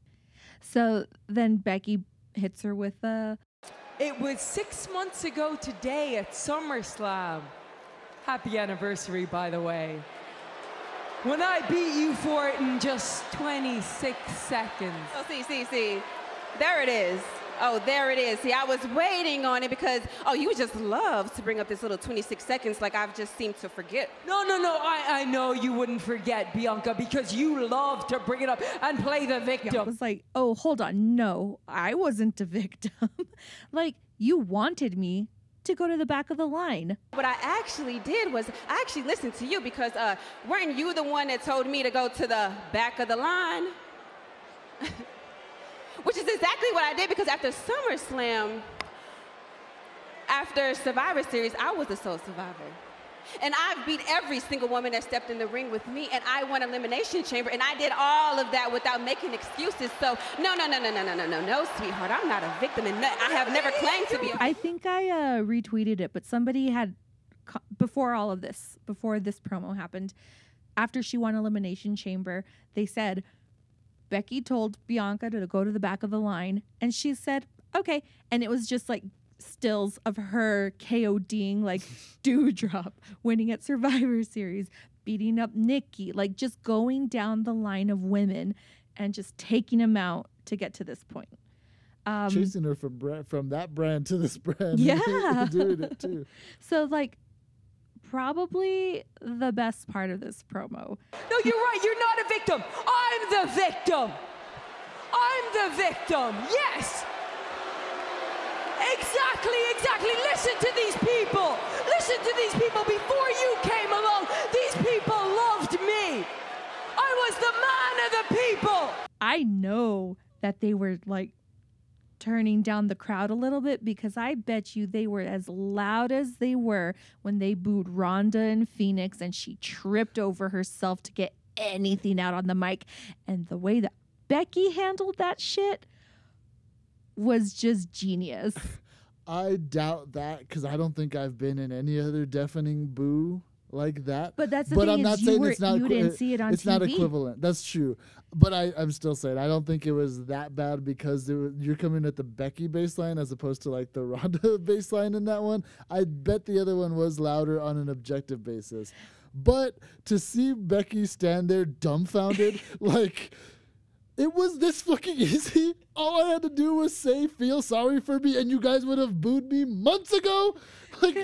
So then Becky hits her with a It was six months ago today at SummerSlam Happy anniversary, by the way. When I beat you for it in just 26 seconds. Oh, see, see, see. There it is. Oh, there it is. See, I was waiting on it because, oh, you just love to bring up this little 26 seconds like I've just seemed to forget. No, no, no. I, I know you wouldn't forget, Bianca, because you love to bring it up and play the victim. I was like, oh, hold on. No, I wasn't a victim. like, you wanted me to go to the back of the line. What I actually did was I actually listened to you because uh, weren't you the one that told me to go to the back of the line? Which is exactly what I did because after SummerSlam, after Survivor Series, I was the sole survivor. And I've beat every single woman that stepped in the ring with me, and I won Elimination Chamber, and I did all of that without making excuses. So, no, no, no, no, no, no, no, no, no, sweetheart, I'm not a victim, and no, I have never claimed to be a I think I uh, retweeted it, but somebody had, before all of this, before this promo happened, after she won Elimination Chamber, they said, Becky told Bianca to go to the back of the line, and she said, okay. And it was just like stills of her KODing, like Doudrop, winning at Survivor Series, beating up Nikki, like just going down the line of women and just taking them out to get to this point. Um, Chasing her from brand, from that brand to this brand. Yeah. doing it too. So like probably the best part of this promo. No, you're right. You're not a victim. I'm the victim. I'm the victim. Yes. Exactly, exactly. Listen to these people. Listen to these people. Before you came along, these people loved me. I was the man of the people. I know that they were like turning down the crowd a little bit because I bet you they were as loud as they were when they booed Ronda and Phoenix and she tripped over herself to get anything out on the mic. And the way that Becky handled that shit was just genius. I doubt that because I don't think I've been in any other deafening boo like that. But that's the but thing I'm not you saying were- it's not. you equi- didn't see it on It's not equivalent. That's true. But I, I'm still saying I don't think it was that bad because you're coming at the Becky baseline as opposed to like the Ronda baseline in that one. I bet the other one was louder on an objective basis. But to see Becky stand there dumbfounded, like it was this fucking easy. All I had to do was say, feel sorry for me, and you guys would have booed me months ago. Like,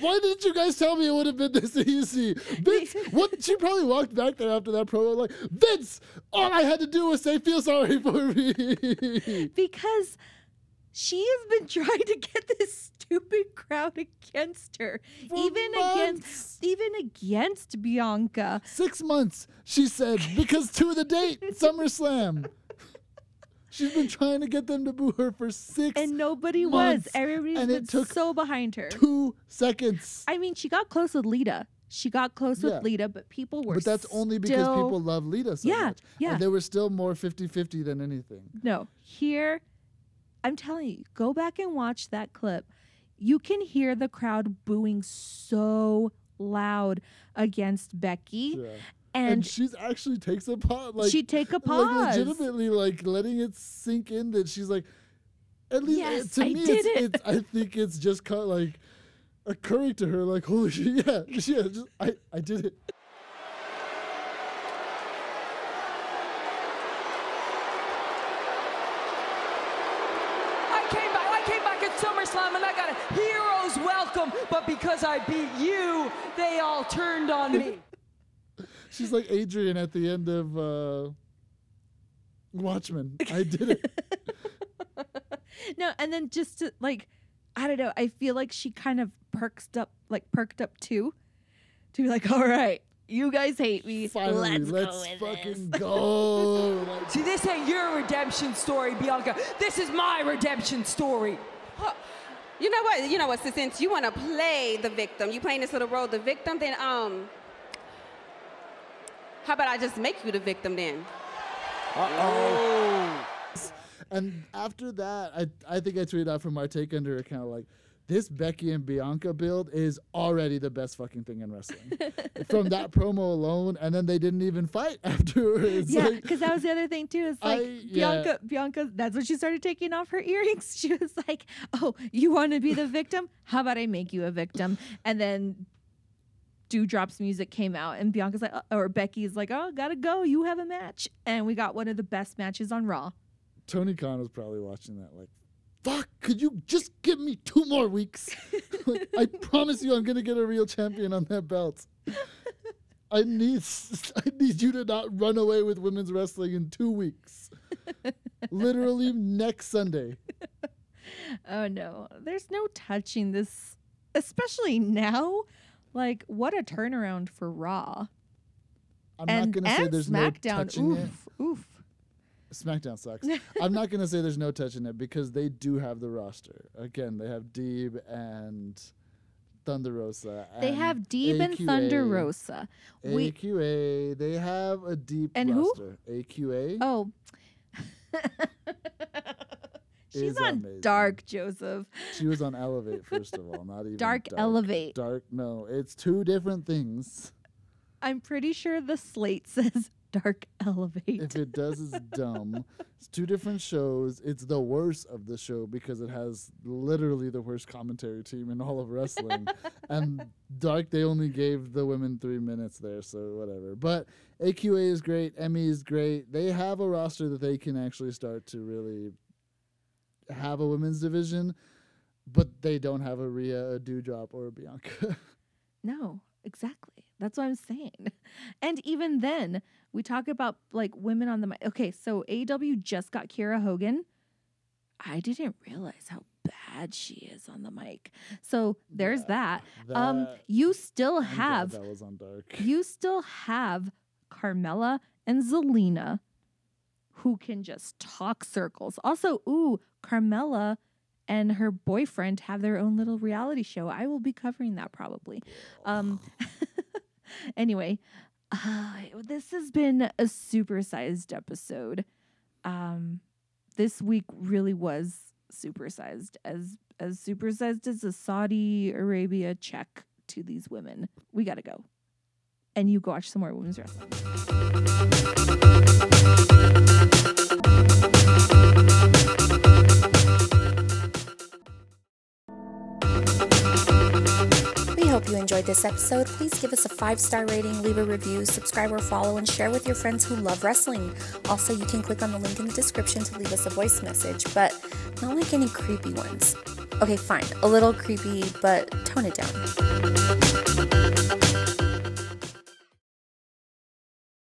why didn't you guys tell me it would have been this easy? Vince, what? She probably walked back there after that promo, like, Vince, all I had to do was say, feel sorry for me. because she has been trying to get this stupid crowd against her For even months. against even against bianca Six months, she said, because to the date, SummerSlam. She's been trying to get them to boo her for six and nobody months, was everybody's and it took so behind her two seconds. i mean she got close with lita she got close Yeah. with lita but people were But that's only because still- people love Lita so Yeah, much. yeah. And they were still more 50-50 than anything. no here i'm telling you go back and watch that clip you can hear the crowd booing so loud against becky Yeah. And, And, she's actually takes a pause. Like, she'd take a like pause legitimately like letting it sink in that she's like at least uh, Yes, to I me did it's, it. it's I think it's just kind of like occurring to her like holy shit yeah yeah just I I did it. I came back. I came back at SummerSlam and I got a hero's welcome. But because I beat you, they all turned on me. She's like Adrian at the end of uh Watchmen. I did it. No, and then just to like, I don't know. I feel like she kind of perked up, like perked up too, to be like, all right, you guys hate me. Finally, let's, let's, go with fucking this. go. Like, See, this ain't your redemption story, Bianca. This is my redemption story. You know what? You know what? Since- Since you want to play the victim, you playing this little role, the victim. Then um, how about I just make you the victim then? Uh oh. And after that, I I think I tweeted out from our take under account like this Becky and Bianca build is already the best fucking thing in wrestling. from that promo alone, and then they didn't even fight afterwards. Yeah, Like, because that was the other thing too. Is like I- yeah. Bianca, Bianca. That's when she started taking off her earrings. She was like, "Oh, you want to be the victim? How about I make you a victim?" And then Doudrops music came out, and Bianca's like, uh, or Becky's like, oh, gotta go. You have a match. And we got one of the best matches on Raw. Tony Khan was probably watching that like, fuck, could you just give me two more weeks? Like, I promise you I'm gonna get a real champion on that belt. I need I need you to not run away with women's wrestling in two weeks. Literally next Sunday. Oh no, there's no touching this, especially now. Like, what a turnaround for Raw I'm and, not gonna say there's no SmackDown. touching it. oof, oof. SmackDown sucks. I'm not gonna say there's no touching it because they do have the roster. Again, they have Deeb and Thunder Rosa. They have Deeb and Thunder AQA. Rosa. We AQA. They have a deep And who? roster. AQA. oh. She's on amazing. Dark, Joseph. She was on Elevate first of all, not even Dark Elevate. Dark. No, it's two different things. I'm pretty sure the slate says Dark Elevate. If it does, it's dumb. It's two different shows. It's the worst of the show because it has literally the worst commentary team in all of wrestling. and Dark, they only gave the women three minutes there, so whatever. But AQA is great. Emmy is great. They have a roster that they can actually start to really have a women's division, but they don't have a Rhea, a Doudrop, or a Bianca. No, exactly. That's what I'm saying. And even then, we talk about like women on the mic. Okay, so AEW just got Kiera Hogan. I didn't realize how bad she is on the mic. So there's Yeah, that. Um, you still have that was on Dark. you still have Carmella and Zelina who can just talk circles. Also, ooh, Carmella and her boyfriend have their own little reality show. I will be covering that probably. Um anyway, uh, this has been a supersized episode. Um this week really was supersized as as supersized as a Saudi Arabia check to these women. We got to go and you go watch some more women's wrestling. We hope you enjoyed this episode. Please give us a five star rating, leave a review, subscribe or follow, and share with your friends who love wrestling. Also, you can click on the link in the description to leave us a voice message, but not like any creepy ones. Okay, fine, a little creepy, but tone it down.